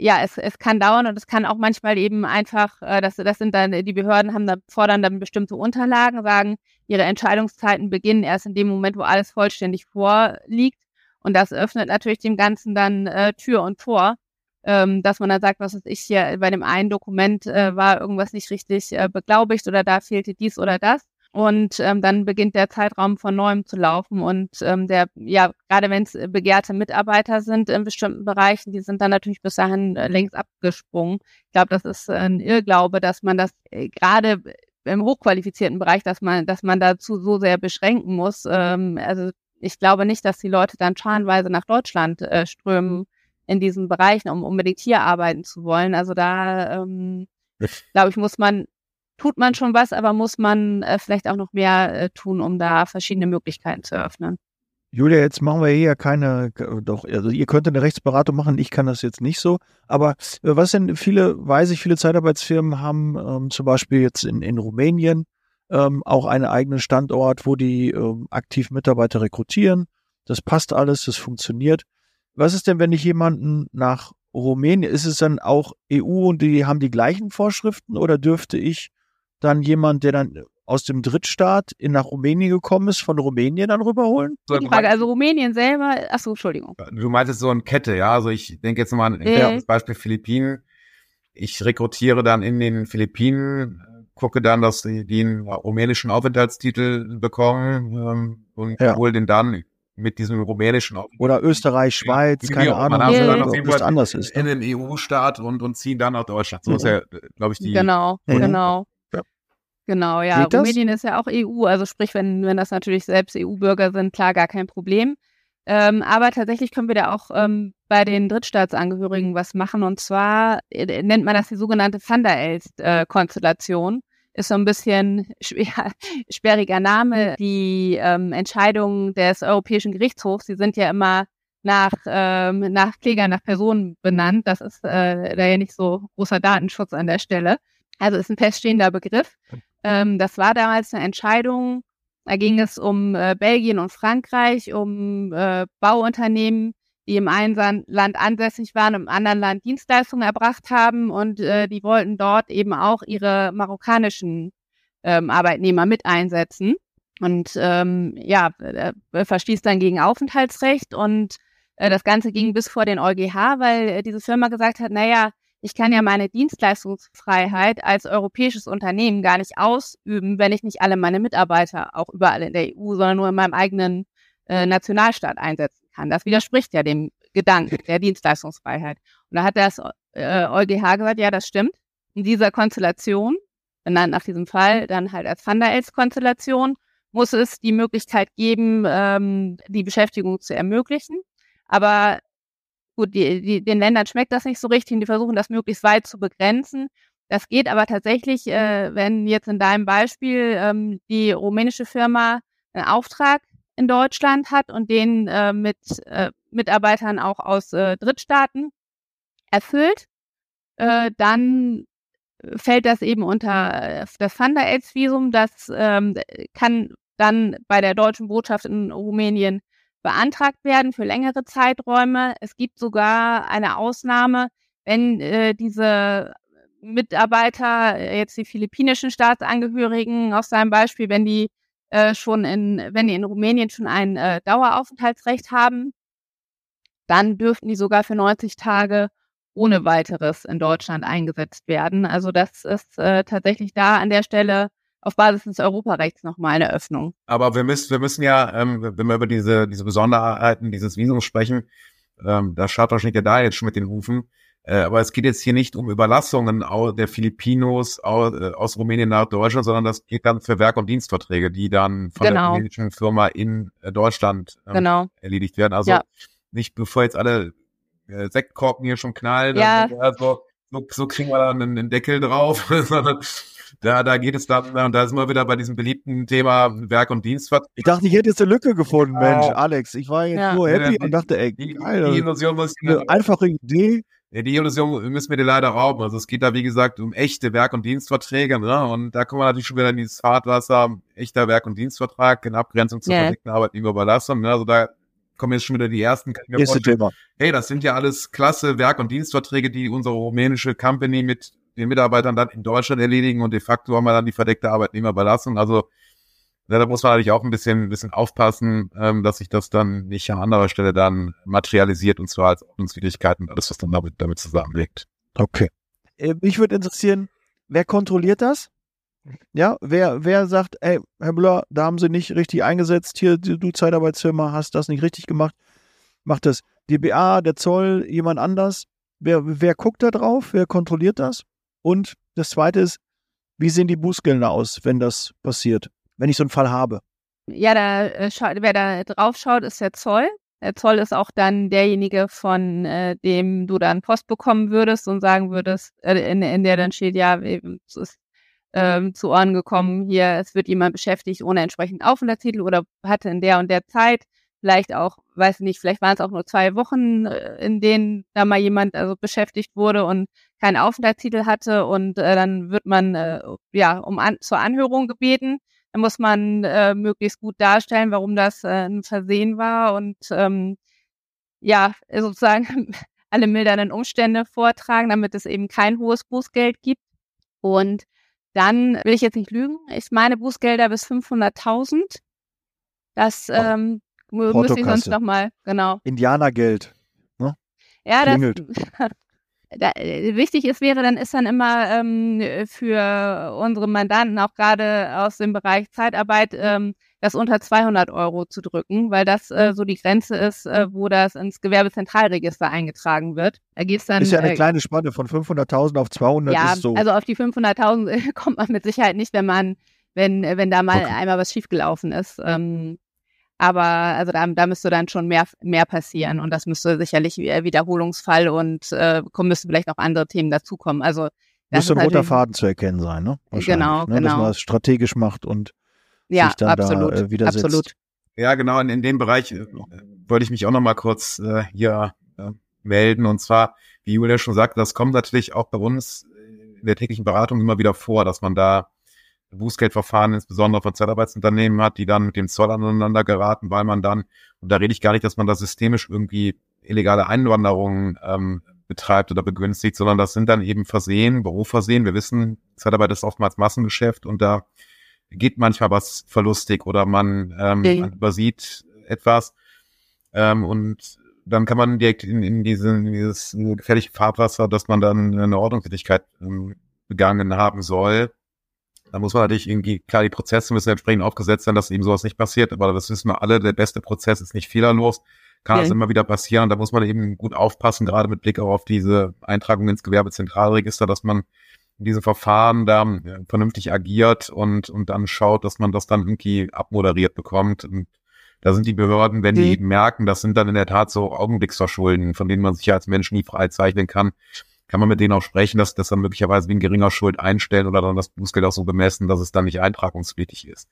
ja, es, es kann dauern und es kann auch manchmal eben einfach, äh, das, das sind dann, die Behörden haben dann, fordern dann bestimmte Unterlagen, sagen, ihre Entscheidungszeiten beginnen erst in dem Moment, wo alles vollständig vorliegt. Und das öffnet natürlich dem Ganzen dann äh, Tür und Tor, ähm, dass man dann sagt, was ist ich hier bei dem einen Dokument äh, war irgendwas nicht richtig äh, beglaubigt oder da fehlte dies oder das. Und ähm, dann beginnt der Zeitraum von neuem zu laufen. Und ähm, der, ja, gerade wenn es begehrte Mitarbeiter sind in bestimmten Bereichen, die sind dann natürlich bis dahin äh, längst abgesprungen. Ich glaube, das ist ein Irrglaube, dass man das äh, gerade im hochqualifizierten Bereich, dass man, dass man dazu so sehr beschränken muss. Ähm, also ich glaube nicht, dass die Leute dann scharenweise nach Deutschland äh, strömen in diesen Bereichen, um unbedingt hier arbeiten zu wollen. Also da ähm, glaube ich, muss man tut man schon was, aber muss man äh, vielleicht auch noch mehr äh, tun, um da verschiedene Möglichkeiten zu eröffnen. Julia, jetzt machen wir hier ja keine, doch, also ihr könnt eine Rechtsberatung machen, ich kann das jetzt nicht so. Aber äh, was denn viele, weiß ich, viele Zeitarbeitsfirmen haben ähm, zum Beispiel jetzt in, in Rumänien ähm, auch einen eigenen Standort, wo die ähm, aktiv Mitarbeiter rekrutieren. Das passt alles, das funktioniert. Was ist denn, wenn ich jemanden nach Rumänien, ist es dann auch EU und die haben die gleichen Vorschriften oder dürfte ich dann jemand, der dann aus dem Drittstaat in nach Rumänien gekommen ist, von Rumänien dann rüberholen? Die Frage, also Rumänien selber, achso, Entschuldigung. Du meintest so eine Kette, ja, also ich denke jetzt mal an äh. das Beispiel Philippinen. Ich rekrutiere dann in den Philippinen, gucke dann, dass die, die einen rumänischen Aufenthaltstitel bekommen ähm, und ja. hole den dann mit diesem rumänischen Oder Österreich, Schweiz, ja, keine Ahnung, dann was anders ist. In den EU-Staat und, und ziehen dann nach Deutschland. So ist ja, glaube ich, die. Genau, genau. Genau, ja. Geht Rumänien das? ist ja auch EU, also sprich, wenn, wenn das natürlich selbst EU-Bürger sind, klar, gar kein Problem. Ähm, aber tatsächlich können wir da auch ähm, bei den Drittstaatsangehörigen was machen. Und zwar äh, nennt man das die sogenannte Van der Elst-Konstellation. Ist so ein bisschen schwer, <laughs> sperriger Name. Die ähm, Entscheidungen des Europäischen Gerichtshofs, die sind ja immer nach, ähm, nach Klägern, nach Personen benannt. Das ist äh, da ja nicht so großer Datenschutz an der Stelle. Also ist ein feststehender Begriff. Ähm, das war damals eine Entscheidung. Da ging es um äh, Belgien und Frankreich, um äh, Bauunternehmen, die im einen Land ansässig waren, im anderen Land Dienstleistungen erbracht haben und äh, die wollten dort eben auch ihre marokkanischen ähm, Arbeitnehmer mit einsetzen. Und ähm, ja, äh, verstieß dann gegen Aufenthaltsrecht und äh, das Ganze ging bis vor den EuGH, weil äh, diese Firma gesagt hat, naja, ich kann ja meine Dienstleistungsfreiheit als europäisches Unternehmen gar nicht ausüben, wenn ich nicht alle meine Mitarbeiter auch überall in der EU, sondern nur in meinem eigenen äh, Nationalstaat einsetzen kann. Das widerspricht ja dem Gedanken der Dienstleistungsfreiheit. Und da hat das äh, EuGH gesagt, ja, das stimmt. In dieser Konstellation, benannt nach diesem Fall, dann halt als Van der Els-Konstellation, muss es die Möglichkeit geben, ähm, die Beschäftigung zu ermöglichen. Aber Gut, die, die, den Ländern schmeckt das nicht so richtig und die versuchen das möglichst weit zu begrenzen. Das geht aber tatsächlich, äh, wenn jetzt in deinem Beispiel ähm, die rumänische Firma einen Auftrag in Deutschland hat und den äh, mit äh, Mitarbeitern auch aus äh, Drittstaaten erfüllt, äh, dann fällt das eben unter äh, das Thunder-Aids-Visum. Das ähm, kann dann bei der deutschen Botschaft in Rumänien beantragt werden für längere Zeiträume. Es gibt sogar eine Ausnahme, wenn äh, diese Mitarbeiter, äh, jetzt die philippinischen Staatsangehörigen aus seinem Beispiel, wenn die äh, schon in, wenn die in Rumänien schon ein äh, Daueraufenthaltsrecht haben, dann dürften die sogar für 90 Tage ohne weiteres in Deutschland eingesetzt werden. Also das ist äh, tatsächlich da an der Stelle auf Basis des Europarechts nochmal eine Öffnung. Aber wir müssen, wir müssen ja, ähm, wenn wir über diese, diese Besonderheiten dieses Visums sprechen, ähm, da schaut wahrscheinlich der da jetzt schon mit den Hufen. Äh, aber es geht jetzt hier nicht um Überlassungen der Filipinos aus, äh, aus Rumänien nach Deutschland, sondern das geht dann für Werk- und Dienstverträge, die dann von genau. der rumänischen Firma in äh, Deutschland ähm, genau. erledigt werden. Also ja. nicht bevor jetzt alle äh, Sektkorken hier schon knallen, ja. dann, also, so, so kriegen wir dann einen, einen Deckel drauf, <laughs> sondern da, da geht es dann, und da sind wir wieder bei diesem beliebten Thema Werk- und Dienstvertrag. Ich dachte, ich hätte jetzt eine Lücke gefunden, Mensch, Alex. Ich war jetzt ja. nur happy ja, und dachte, ey, geil. Die Illusion muss eine einfache Idee. Ja, die Illusion müssen wir dir leider rauben. Also es geht da, wie gesagt, um echte Werk- und Dienstverträge. Ne? Und da kommen wir natürlich schon wieder in dieses Fahrtwasser, echter Werk- und Dienstvertrag in Abgrenzung zur yeah. verdeckten Arbeitnehmerüberlassung. Ne? Also da kommen jetzt schon wieder die ersten. Erste Thema. Hey, das sind ja alles klasse Werk- und Dienstverträge, die unsere rumänische Company mit den Mitarbeitern dann in Deutschland erledigen und de facto haben wir dann die verdeckte Arbeitnehmerüberlassung. Also ja, da muss man natürlich auch ein bisschen, ein bisschen aufpassen, ähm, dass sich das dann nicht an anderer Stelle dann materialisiert und zwar als Ordnungswidrigkeiten und alles, was dann damit, damit zusammenliegt. Okay. Äh, mich würde interessieren, wer kontrolliert das? Ja, wer, wer sagt, ey, Herr Müller, da haben Sie nicht richtig eingesetzt, hier, du Zeitarbeitsfirma, hast das nicht richtig gemacht, macht das DBA, der Zoll, jemand anders? Wer, wer guckt da drauf? Wer kontrolliert das? Und das zweite ist, wie sehen die Bußgelder aus, wenn das passiert, wenn ich so einen Fall habe? Ja, da, äh, wer da drauf schaut, ist der Zoll. Der Zoll ist auch dann derjenige, von äh, dem du dann Post bekommen würdest und sagen würdest, äh, in, in der dann steht, ja, es ist ähm, zu Ohren gekommen, hier, es wird jemand beschäftigt ohne entsprechenden Aufenthaltstitel oder hatte in der und der Zeit vielleicht auch, weiß nicht, vielleicht waren es auch nur zwei Wochen, äh, in denen da mal jemand also beschäftigt wurde und keinen Aufenthaltstitel hatte und äh, dann wird man äh, ja um an, zur Anhörung gebeten. Dann muss man äh, möglichst gut darstellen, warum das äh, ein Versehen war und ähm, ja sozusagen <laughs> alle mildernden Umstände vortragen, damit es eben kein hohes Bußgeld gibt. Und dann will ich jetzt nicht lügen, ich meine Bußgelder bis 500.000. Das ähm, müsste ich sonst nochmal, genau. Indianergeld. Ne? Ja, Klingelt. das, <laughs> da, wichtig ist, wäre dann ist dann immer ähm, für unsere Mandanten, auch gerade aus dem Bereich Zeitarbeit, ähm, das unter 200 Euro zu drücken, weil das äh, so die Grenze ist, äh, wo das ins Gewerbezentralregister eingetragen wird. Da geht's dann. Ist ja eine äh, kleine Spanne von 500.000 auf 200 ja, ist so. Also auf die 500.000 <laughs> kommt man mit Sicherheit nicht, wenn man, wenn, wenn da mal okay. einmal was schiefgelaufen ist. Ähm, aber also da, da müsste dann schon mehr, mehr passieren und das müsste sicherlich Wiederholungsfall und äh, müssten vielleicht noch andere Themen dazukommen. Also das müsste ein roter Faden zu erkennen sein, ne? Genau, ne? genau. Dass man es strategisch macht und ja, sich dann absolut, da äh, widersetzt. Absolut. Ja, genau. In, in dem Bereich äh, wollte ich mich auch noch mal kurz äh, hier äh, melden. Und zwar, wie Julia schon sagte, das kommt natürlich auch bei uns in der täglichen Beratung immer wieder vor, dass man da Bußgeldverfahren insbesondere von Zeitarbeitsunternehmen hat, die dann mit dem Zoll aneinander geraten, weil man dann, und da rede ich gar nicht, dass man da systemisch irgendwie illegale Einwanderung ähm, betreibt oder begünstigt, sondern das sind dann eben Versehen, Berufversehen. Wir wissen, Zeitarbeit ist oftmals Massengeschäft und da geht manchmal was verlustig oder man, ähm, okay. man übersieht etwas ähm, und dann kann man direkt in, in, diese, in dieses gefährliche Fahrwasser, dass man dann eine Ordnungstätigkeit ähm, begangen haben soll, da muss man natürlich irgendwie, klar, die Prozesse müssen entsprechend aufgesetzt sein, dass eben sowas nicht passiert. Aber das wissen wir alle, der beste Prozess ist nicht fehlerlos. Kann okay. das immer wieder passieren. Da muss man eben gut aufpassen, gerade mit Blick auch auf diese Eintragung ins Gewerbezentralregister, dass man in diesem Verfahren da ja, vernünftig agiert und, und dann schaut, dass man das dann irgendwie abmoderiert bekommt. Und da sind die Behörden, wenn okay. die eben merken, das sind dann in der Tat so Augenblicksverschulden, von denen man sich ja als Mensch nie freizeichnen kann, kann man mit denen auch sprechen, dass das dann möglicherweise wie ein geringer Schuld einstellen oder dann das Bußgeld auch so bemessen, dass es dann nicht eintragungspflichtig ist.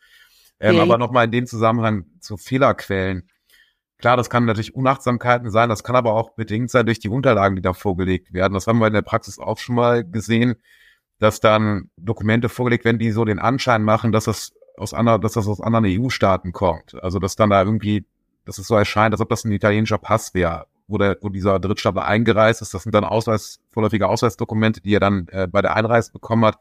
Ähm, okay. Aber nochmal in dem Zusammenhang zu Fehlerquellen. Klar, das kann natürlich Unachtsamkeiten sein, das kann aber auch bedingt sein durch die Unterlagen, die da vorgelegt werden. Das haben wir in der Praxis auch schon mal gesehen, dass dann Dokumente vorgelegt werden, die so den Anschein machen, dass das aus anderen, dass das aus anderen EU-Staaten kommt. Also dass dann da irgendwie, dass es so erscheint, als ob das ein italienischer Pass wäre wo, der, wo dieser Drittstaatler eingereist ist. Das sind dann Ausweis, vorläufige Ausweisdokumente, die er dann äh, bei der Einreise bekommen hat.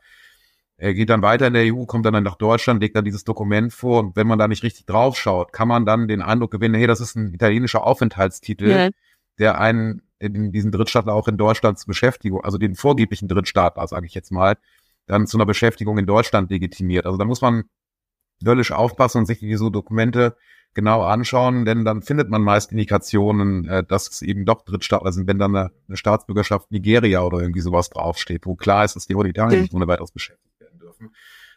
Er geht dann weiter in der EU, kommt dann nach Deutschland, legt dann dieses Dokument vor und wenn man da nicht richtig draufschaut, kann man dann den Eindruck gewinnen, hey, das ist ein italienischer Aufenthaltstitel, ja. der einen in diesen Drittstaatler auch in Deutschland zur Beschäftigung, also den vorgeblichen Drittstaatler, sage ich jetzt mal, dann zu einer Beschäftigung in Deutschland legitimiert. Also da muss man höllisch aufpassen und sich diese Dokumente genau anschauen, denn dann findet man meist Indikationen, äh, dass es eben doch Drittstaatler sind, wenn dann eine, eine Staatsbürgerschaft Nigeria oder irgendwie sowas draufsteht, wo klar ist, dass die Italien nicht ohne weiteres beschäftigt werden dürfen.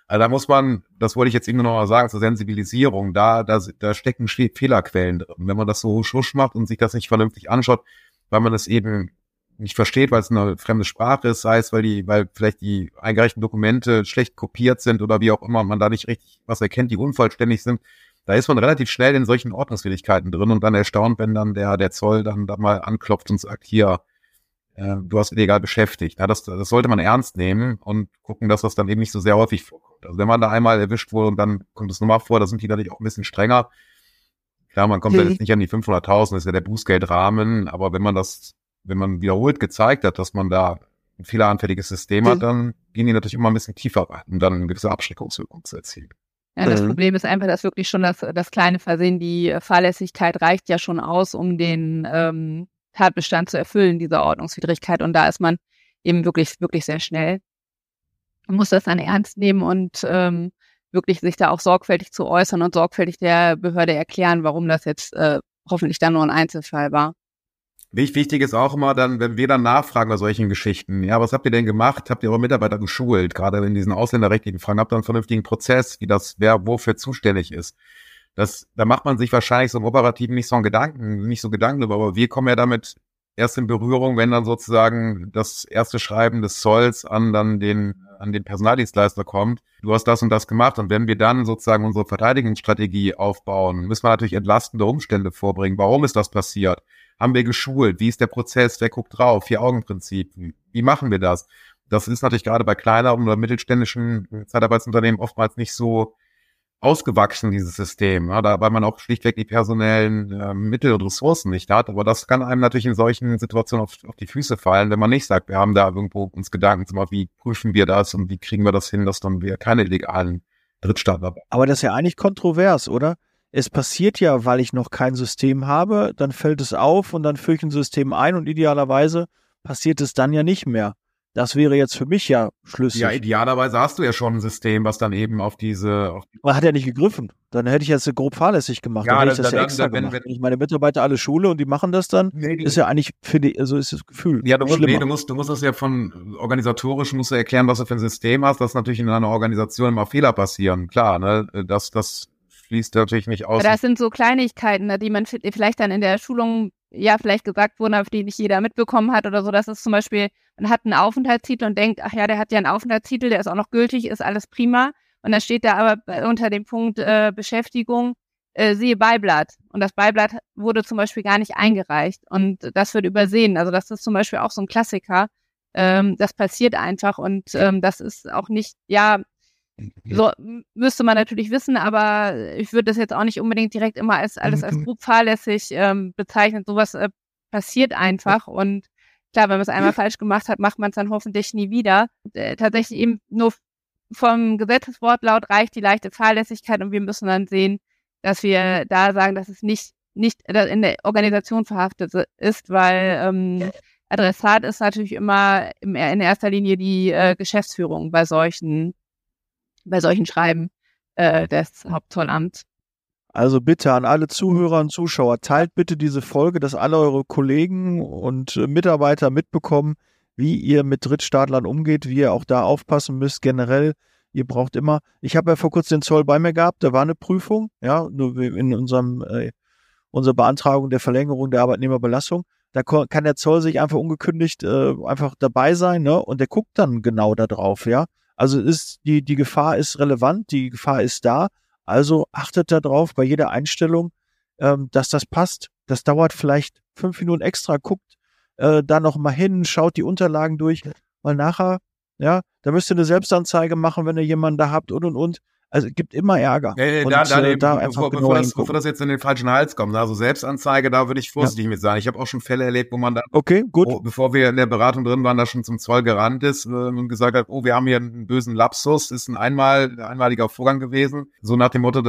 Also da muss man, das wollte ich jetzt eben nur noch mal sagen, zur Sensibilisierung, da, da, da stecken Fehlerquellen drin. Wenn man das so husch macht und sich das nicht vernünftig anschaut, weil man es eben nicht versteht, weil es eine fremde Sprache ist, sei es, weil die, weil vielleicht die eingereichten Dokumente schlecht kopiert sind oder wie auch immer, man da nicht richtig was erkennt, die unvollständig sind, da ist man relativ schnell in solchen Ordnungswidrigkeiten drin und dann erstaunt, wenn dann der, der Zoll dann da mal anklopft und sagt, hier, äh, du hast illegal beschäftigt. Ja, das, das sollte man ernst nehmen und gucken, dass das dann eben nicht so sehr häufig vorkommt. Also wenn man da einmal erwischt wurde und dann kommt es nochmal vor, da sind die natürlich auch ein bisschen strenger. Klar, man kommt mhm. da jetzt nicht an die 500.000, das ist ja der Bußgeldrahmen, aber wenn man das wenn man wiederholt gezeigt hat, dass man da ein fehleranfälliges System hat, dann gehen die natürlich immer ein bisschen tiefer rein, um dann eine gewisse Abschreckungswirkung zu erzielen. Ja, das mhm. Problem ist einfach, dass wirklich schon das, das kleine Versehen, die Fahrlässigkeit reicht ja schon aus, um den ähm, Tatbestand zu erfüllen, dieser Ordnungswidrigkeit. Und da ist man eben wirklich, wirklich sehr schnell. Man muss das dann ernst nehmen und ähm, wirklich sich da auch sorgfältig zu äußern und sorgfältig der Behörde erklären, warum das jetzt äh, hoffentlich dann nur ein Einzelfall war. Wichtig ist auch immer dann, wenn wir dann nachfragen bei solchen Geschichten, ja, was habt ihr denn gemacht? Habt ihr eure Mitarbeiter geschult? Gerade in diesen ausländerrechtlichen Fragen, habt ihr einen vernünftigen Prozess, wie das, wer wofür zuständig ist? Das, da macht man sich wahrscheinlich so im Operativen nicht so einen Gedanken, nicht so Gedanken drüber, aber wir kommen ja damit erst in Berührung, wenn dann sozusagen das erste Schreiben des Zolls an dann den, an den Personaldienstleister kommt. Du hast das und das gemacht. Und wenn wir dann sozusagen unsere Verteidigungsstrategie aufbauen, müssen wir natürlich entlastende Umstände vorbringen. Warum ist das passiert? Haben wir geschult? Wie ist der Prozess? Wer guckt drauf? Vier-Augen-Prinzip. Wie machen wir das? Das ist natürlich gerade bei kleineren oder mittelständischen Zeitarbeitsunternehmen oftmals nicht so ausgewachsen, dieses System, ja, weil man auch schlichtweg die personellen äh, Mittel und Ressourcen nicht hat. Aber das kann einem natürlich in solchen Situationen auf, auf die Füße fallen, wenn man nicht sagt, wir haben da irgendwo uns Gedanken zu machen, wie prüfen wir das und wie kriegen wir das hin, dass dann wir keine illegalen Drittstaater. Aber das ist ja eigentlich kontrovers, oder? Es passiert ja, weil ich noch kein System habe, dann fällt es auf und dann führe ich ein System ein und idealerweise passiert es dann ja nicht mehr. Das wäre jetzt für mich ja schlüssig. Ja, idealerweise hast du ja schon ein System, was dann eben auf diese. Auf Aber hat ja nicht gegriffen. Dann hätte ich jetzt grob fahrlässig gemacht. Ja, dann hätte ich das dann, ja extra dann, gemacht. Wenn, wenn ich meine Mitarbeiter alle schule und die machen das dann, nee, ist ja eigentlich für die, also ist das Gefühl. Ja, du musst, nee, du musst, du musst das ja von organisatorisch musst du erklären, was du für ein System hast, dass natürlich in einer Organisation immer Fehler passieren. Klar, ne, das, das schließt natürlich nicht aus. Das sind so Kleinigkeiten, ne, die man vielleicht dann in der Schulung ja vielleicht gesagt wurden, aber die nicht jeder mitbekommen hat oder so. Das ist zum Beispiel, man hat einen Aufenthaltstitel und denkt, ach ja, der hat ja einen Aufenthaltstitel, der ist auch noch gültig, ist alles prima. Und dann steht da aber unter dem Punkt äh, Beschäftigung, äh, siehe Beiblatt. Und das Beiblatt wurde zum Beispiel gar nicht eingereicht. Und das wird übersehen. Also das ist zum Beispiel auch so ein Klassiker. Ähm, das passiert einfach und ähm, das ist auch nicht, ja, so müsste man natürlich wissen, aber ich würde das jetzt auch nicht unbedingt direkt immer als alles als grob fahrlässig ähm, bezeichnen. Sowas äh, passiert einfach und klar, wenn man es einmal falsch gemacht hat, macht man es dann hoffentlich nie wieder. Äh, tatsächlich eben nur vom Gesetzeswortlaut reicht die leichte Fahrlässigkeit und wir müssen dann sehen, dass wir da sagen, dass es nicht nicht in der Organisation verhaftet ist, weil ähm, Adressat ist natürlich immer in erster Linie die äh, Geschäftsführung bei solchen bei solchen Schreiben äh, des Hauptzollamts. Also bitte an alle Zuhörer und Zuschauer, teilt bitte diese Folge, dass alle eure Kollegen und äh, Mitarbeiter mitbekommen, wie ihr mit Drittstaatlern umgeht, wie ihr auch da aufpassen müsst. Generell, ihr braucht immer, ich habe ja vor kurzem den Zoll bei mir gehabt, da war eine Prüfung, ja, nur in unserem, äh, unserer Beantragung der Verlängerung der Arbeitnehmerbelastung. Da kann der Zoll sich einfach ungekündigt äh, einfach dabei sein, ne? Und der guckt dann genau da drauf, ja. Also ist die, die Gefahr ist relevant, die Gefahr ist da. Also achtet darauf bei jeder Einstellung, ähm, dass das passt. Das dauert vielleicht fünf Minuten extra, guckt äh, da noch mal hin, schaut die Unterlagen durch, weil nachher, ja, da müsst ihr eine Selbstanzeige machen, wenn ihr jemanden da habt und und und. Also es gibt immer Ärger. Äh, und, da, da, äh, da bevor, bevor, das, bevor das jetzt in den falschen Hals kommt, also Selbstanzeige, da würde ich vorsichtig ja. mit sein. Ich habe auch schon Fälle erlebt, wo man dann, okay, gut. Oh, bevor wir in der Beratung drin waren, da schon zum Zoll gerannt ist äh, und gesagt hat, oh, wir haben hier einen bösen Lapsus, ist ein einmal, einmaliger Vorgang gewesen. So nach dem Motto,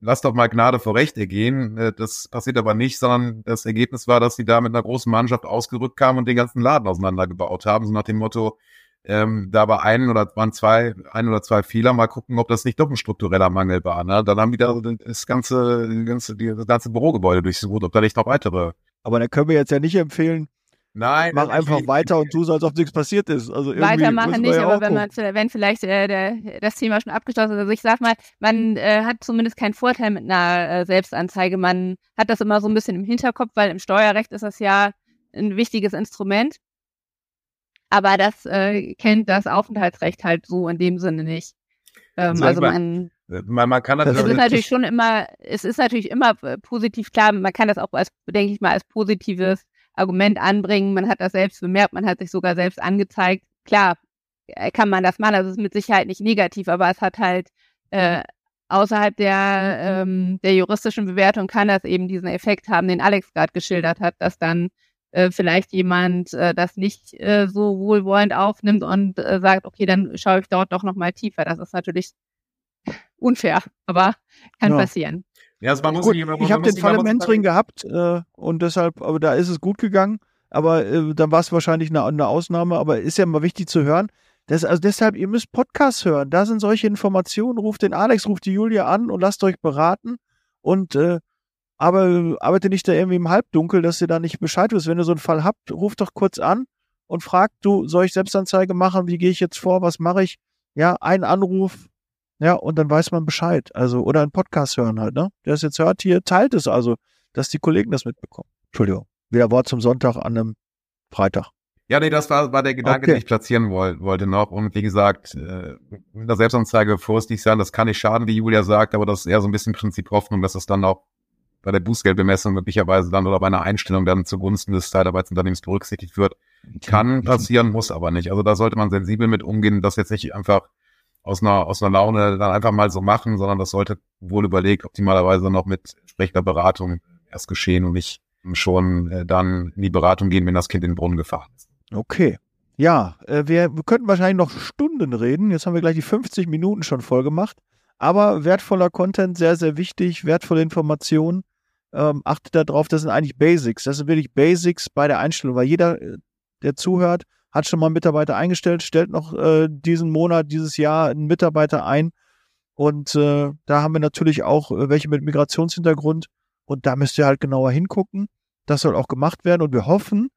lass doch mal Gnade vor Recht ergehen. Äh, das passiert aber nicht, sondern das Ergebnis war, dass sie da mit einer großen Mannschaft ausgerückt kamen und den ganzen Laden auseinandergebaut haben. So nach dem Motto, ähm, da war ein oder waren zwei, ein oder zwei Fehler, mal gucken, ob das nicht doch ein struktureller Mangel war. Ne? Dann haben die da das ganze, das ganze, das ganze Bürogebäude durchsucht, ob da nicht noch weitere. Aber dann können wir jetzt ja nicht empfehlen, Nein, mach einfach ich, weiter und tu so, als ob nichts passiert ist. Also Weitermachen nicht, ja aber wenn man wenn vielleicht äh, der, das Thema schon abgeschlossen ist, also ich sag mal, man äh, hat zumindest keinen Vorteil mit einer äh, Selbstanzeige. Man hat das immer so ein bisschen im Hinterkopf, weil im Steuerrecht ist das ja ein wichtiges Instrument. Aber das äh, kennt das Aufenthaltsrecht halt so in dem Sinne nicht. Ähm, also man, man, man kann das, das ist natürlich schon immer, es ist natürlich immer äh, positiv klar, man kann das auch als, denke ich mal, als positives Argument anbringen. Man hat das selbst bemerkt, man hat sich sogar selbst angezeigt. Klar, äh, kann man das machen, das ist mit Sicherheit nicht negativ, aber es hat halt äh, außerhalb der, ähm, der juristischen Bewertung kann das eben diesen Effekt haben, den Alex gerade geschildert hat, dass dann äh, vielleicht jemand äh, das nicht äh, so wohlwollend aufnimmt und äh, sagt, okay, dann schaue ich dort doch nochmal tiefer. Das ist natürlich unfair, aber kann ja. passieren. Ja, also man muss gut, nicht, man, ich habe den Fall im Mentoring gehabt äh, und deshalb, aber da ist es gut gegangen. Aber äh, dann war es wahrscheinlich eine, eine, Ausnahme. Aber ist ja mal wichtig zu hören. Das, also deshalb, ihr müsst Podcasts hören. Da sind solche Informationen. Ruft den Alex, ruft die Julia an und lasst euch beraten. Und äh, aber arbeite nicht da irgendwie im Halbdunkel, dass ihr da nicht Bescheid wisst. Wenn ihr so einen Fall habt, ruft doch kurz an und fragt, du, soll ich Selbstanzeige machen? Wie gehe ich jetzt vor? Was mache ich? Ja, ein Anruf, ja, und dann weiß man Bescheid. Also, oder einen Podcast hören halt, ne? Der es jetzt hört hier, teilt es also, dass die Kollegen das mitbekommen. Entschuldigung. Wieder Wort zum Sonntag an einem Freitag. Ja, nee, das war, war der Gedanke, okay. den ich platzieren woll, wollte noch. Und wie gesagt, äh, in der Selbstanzeige vorsichtig sein, das kann nicht schaden, wie Julia sagt, aber das ist eher so ein bisschen Prinzip Hoffnung, dass es dann auch bei der Bußgeldbemessung möglicherweise dann oder bei einer Einstellung dann zugunsten des Zeitarbeitsunternehmens berücksichtigt wird. Kann passieren, muss aber nicht. Also da sollte man sensibel mit umgehen, dass jetzt nicht einfach aus einer, aus einer Laune dann einfach mal so machen, sondern das sollte wohl überlegt, optimalerweise noch mit entsprechender Beratung erst geschehen und nicht schon äh, dann in die Beratung gehen, wenn das Kind in den Brunnen gefahren ist. Okay. Ja, äh, wir, wir könnten wahrscheinlich noch Stunden reden. Jetzt haben wir gleich die 50 Minuten schon voll gemacht. Aber wertvoller Content, sehr, sehr wichtig, wertvolle Informationen. Ähm, achtet darauf, das sind eigentlich Basics. Das sind wirklich Basics bei der Einstellung, weil jeder, äh, der zuhört, hat schon mal einen Mitarbeiter eingestellt, stellt noch äh, diesen Monat, dieses Jahr einen Mitarbeiter ein. Und äh, da haben wir natürlich auch äh, welche mit Migrationshintergrund. Und da müsst ihr halt genauer hingucken. Das soll auch gemacht werden. Und wir hoffen,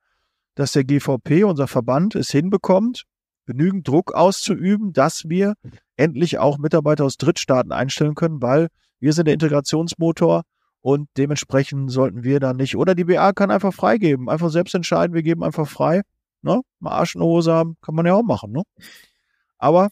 dass der GVP, unser Verband, es hinbekommt, genügend Druck auszuüben, dass wir endlich auch Mitarbeiter aus Drittstaaten einstellen können, weil wir sind der Integrationsmotor und dementsprechend sollten wir da nicht. Oder die BA kann einfach freigeben, einfach selbst entscheiden, wir geben einfach frei Ne? Mal Arsch in der Hose haben, kann man ja auch machen. Ne? Aber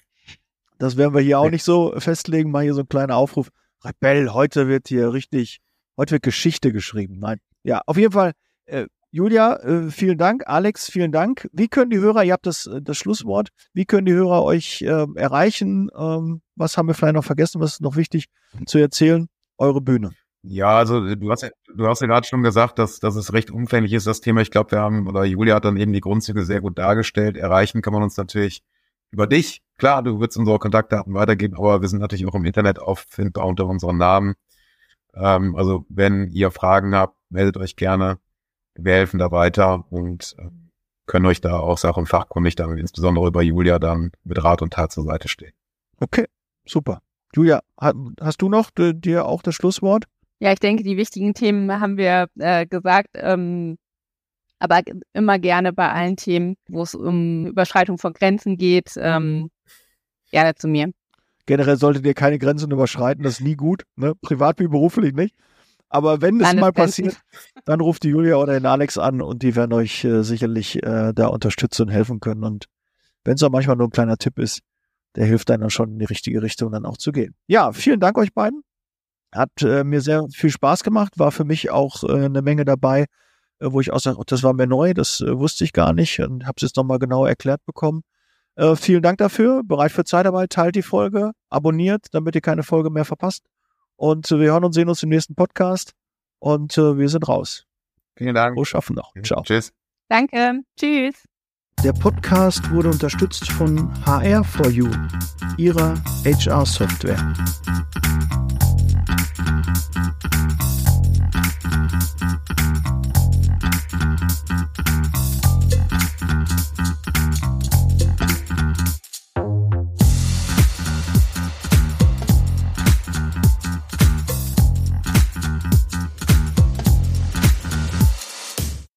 das werden wir hier auch nicht so festlegen. Mal hier so ein kleiner Aufruf. Rebell, heute wird hier richtig, heute wird Geschichte geschrieben. Nein. Ja, auf jeden Fall. Äh, Julia, äh, vielen Dank. Alex, vielen Dank. Wie können die Hörer, ihr habt das, äh, das Schlusswort, wie können die Hörer euch äh, erreichen? Ähm, was haben wir vielleicht noch vergessen? Was ist noch wichtig zu erzählen? Eure Bühne. Ja, also äh, du hast ja, du hast ja gerade schon gesagt, dass, dass es recht umfänglich ist, das Thema. Ich glaube, wir haben, oder Julia hat dann eben die Grundzüge sehr gut dargestellt. Erreichen kann man uns natürlich über dich. Klar, du wirst unsere Kontaktdaten weitergeben, aber wir sind natürlich auch im Internet auffindbar unter unseren Namen. Ähm, also wenn ihr Fragen habt, meldet euch gerne. Wir helfen da weiter und äh, können euch da auch Sach- und fachkundig dann insbesondere über Julia dann mit Rat und Tat zur Seite stehen. Okay, super. Julia, hast du noch dir auch das Schlusswort? Ja, ich denke, die wichtigen Themen haben wir äh, gesagt, ähm, aber immer gerne bei allen Themen, wo es um Überschreitung von Grenzen geht, ähm, gerne zu mir. Generell solltet ihr keine Grenzen überschreiten, das ist nie gut, ne? privat wie beruflich nicht. Aber wenn es mal passiert, dann ruft die Julia oder den Alex an und die werden euch äh, sicherlich äh, da unterstützen und helfen können. Und wenn es auch manchmal nur ein kleiner Tipp ist, der hilft einem dann schon in die richtige Richtung dann auch zu gehen. Ja, vielen Dank euch beiden. Hat äh, mir sehr viel Spaß gemacht, war für mich auch äh, eine Menge dabei, äh, wo ich auch sage, oh, das war mir neu, das äh, wusste ich gar nicht und habe es jetzt nochmal genau erklärt bekommen. Äh, vielen Dank dafür. Bereit für Zeitarbeit. Teilt die Folge, abonniert, damit ihr keine Folge mehr verpasst. Und äh, wir hören und sehen uns im nächsten Podcast. Und äh, wir sind raus. Vielen Dank. Frohes Schaffen noch. Ciao. Tschüss. Danke. Tschüss. Der Podcast wurde unterstützt von HR4U, ihrer HR-Software. えっ?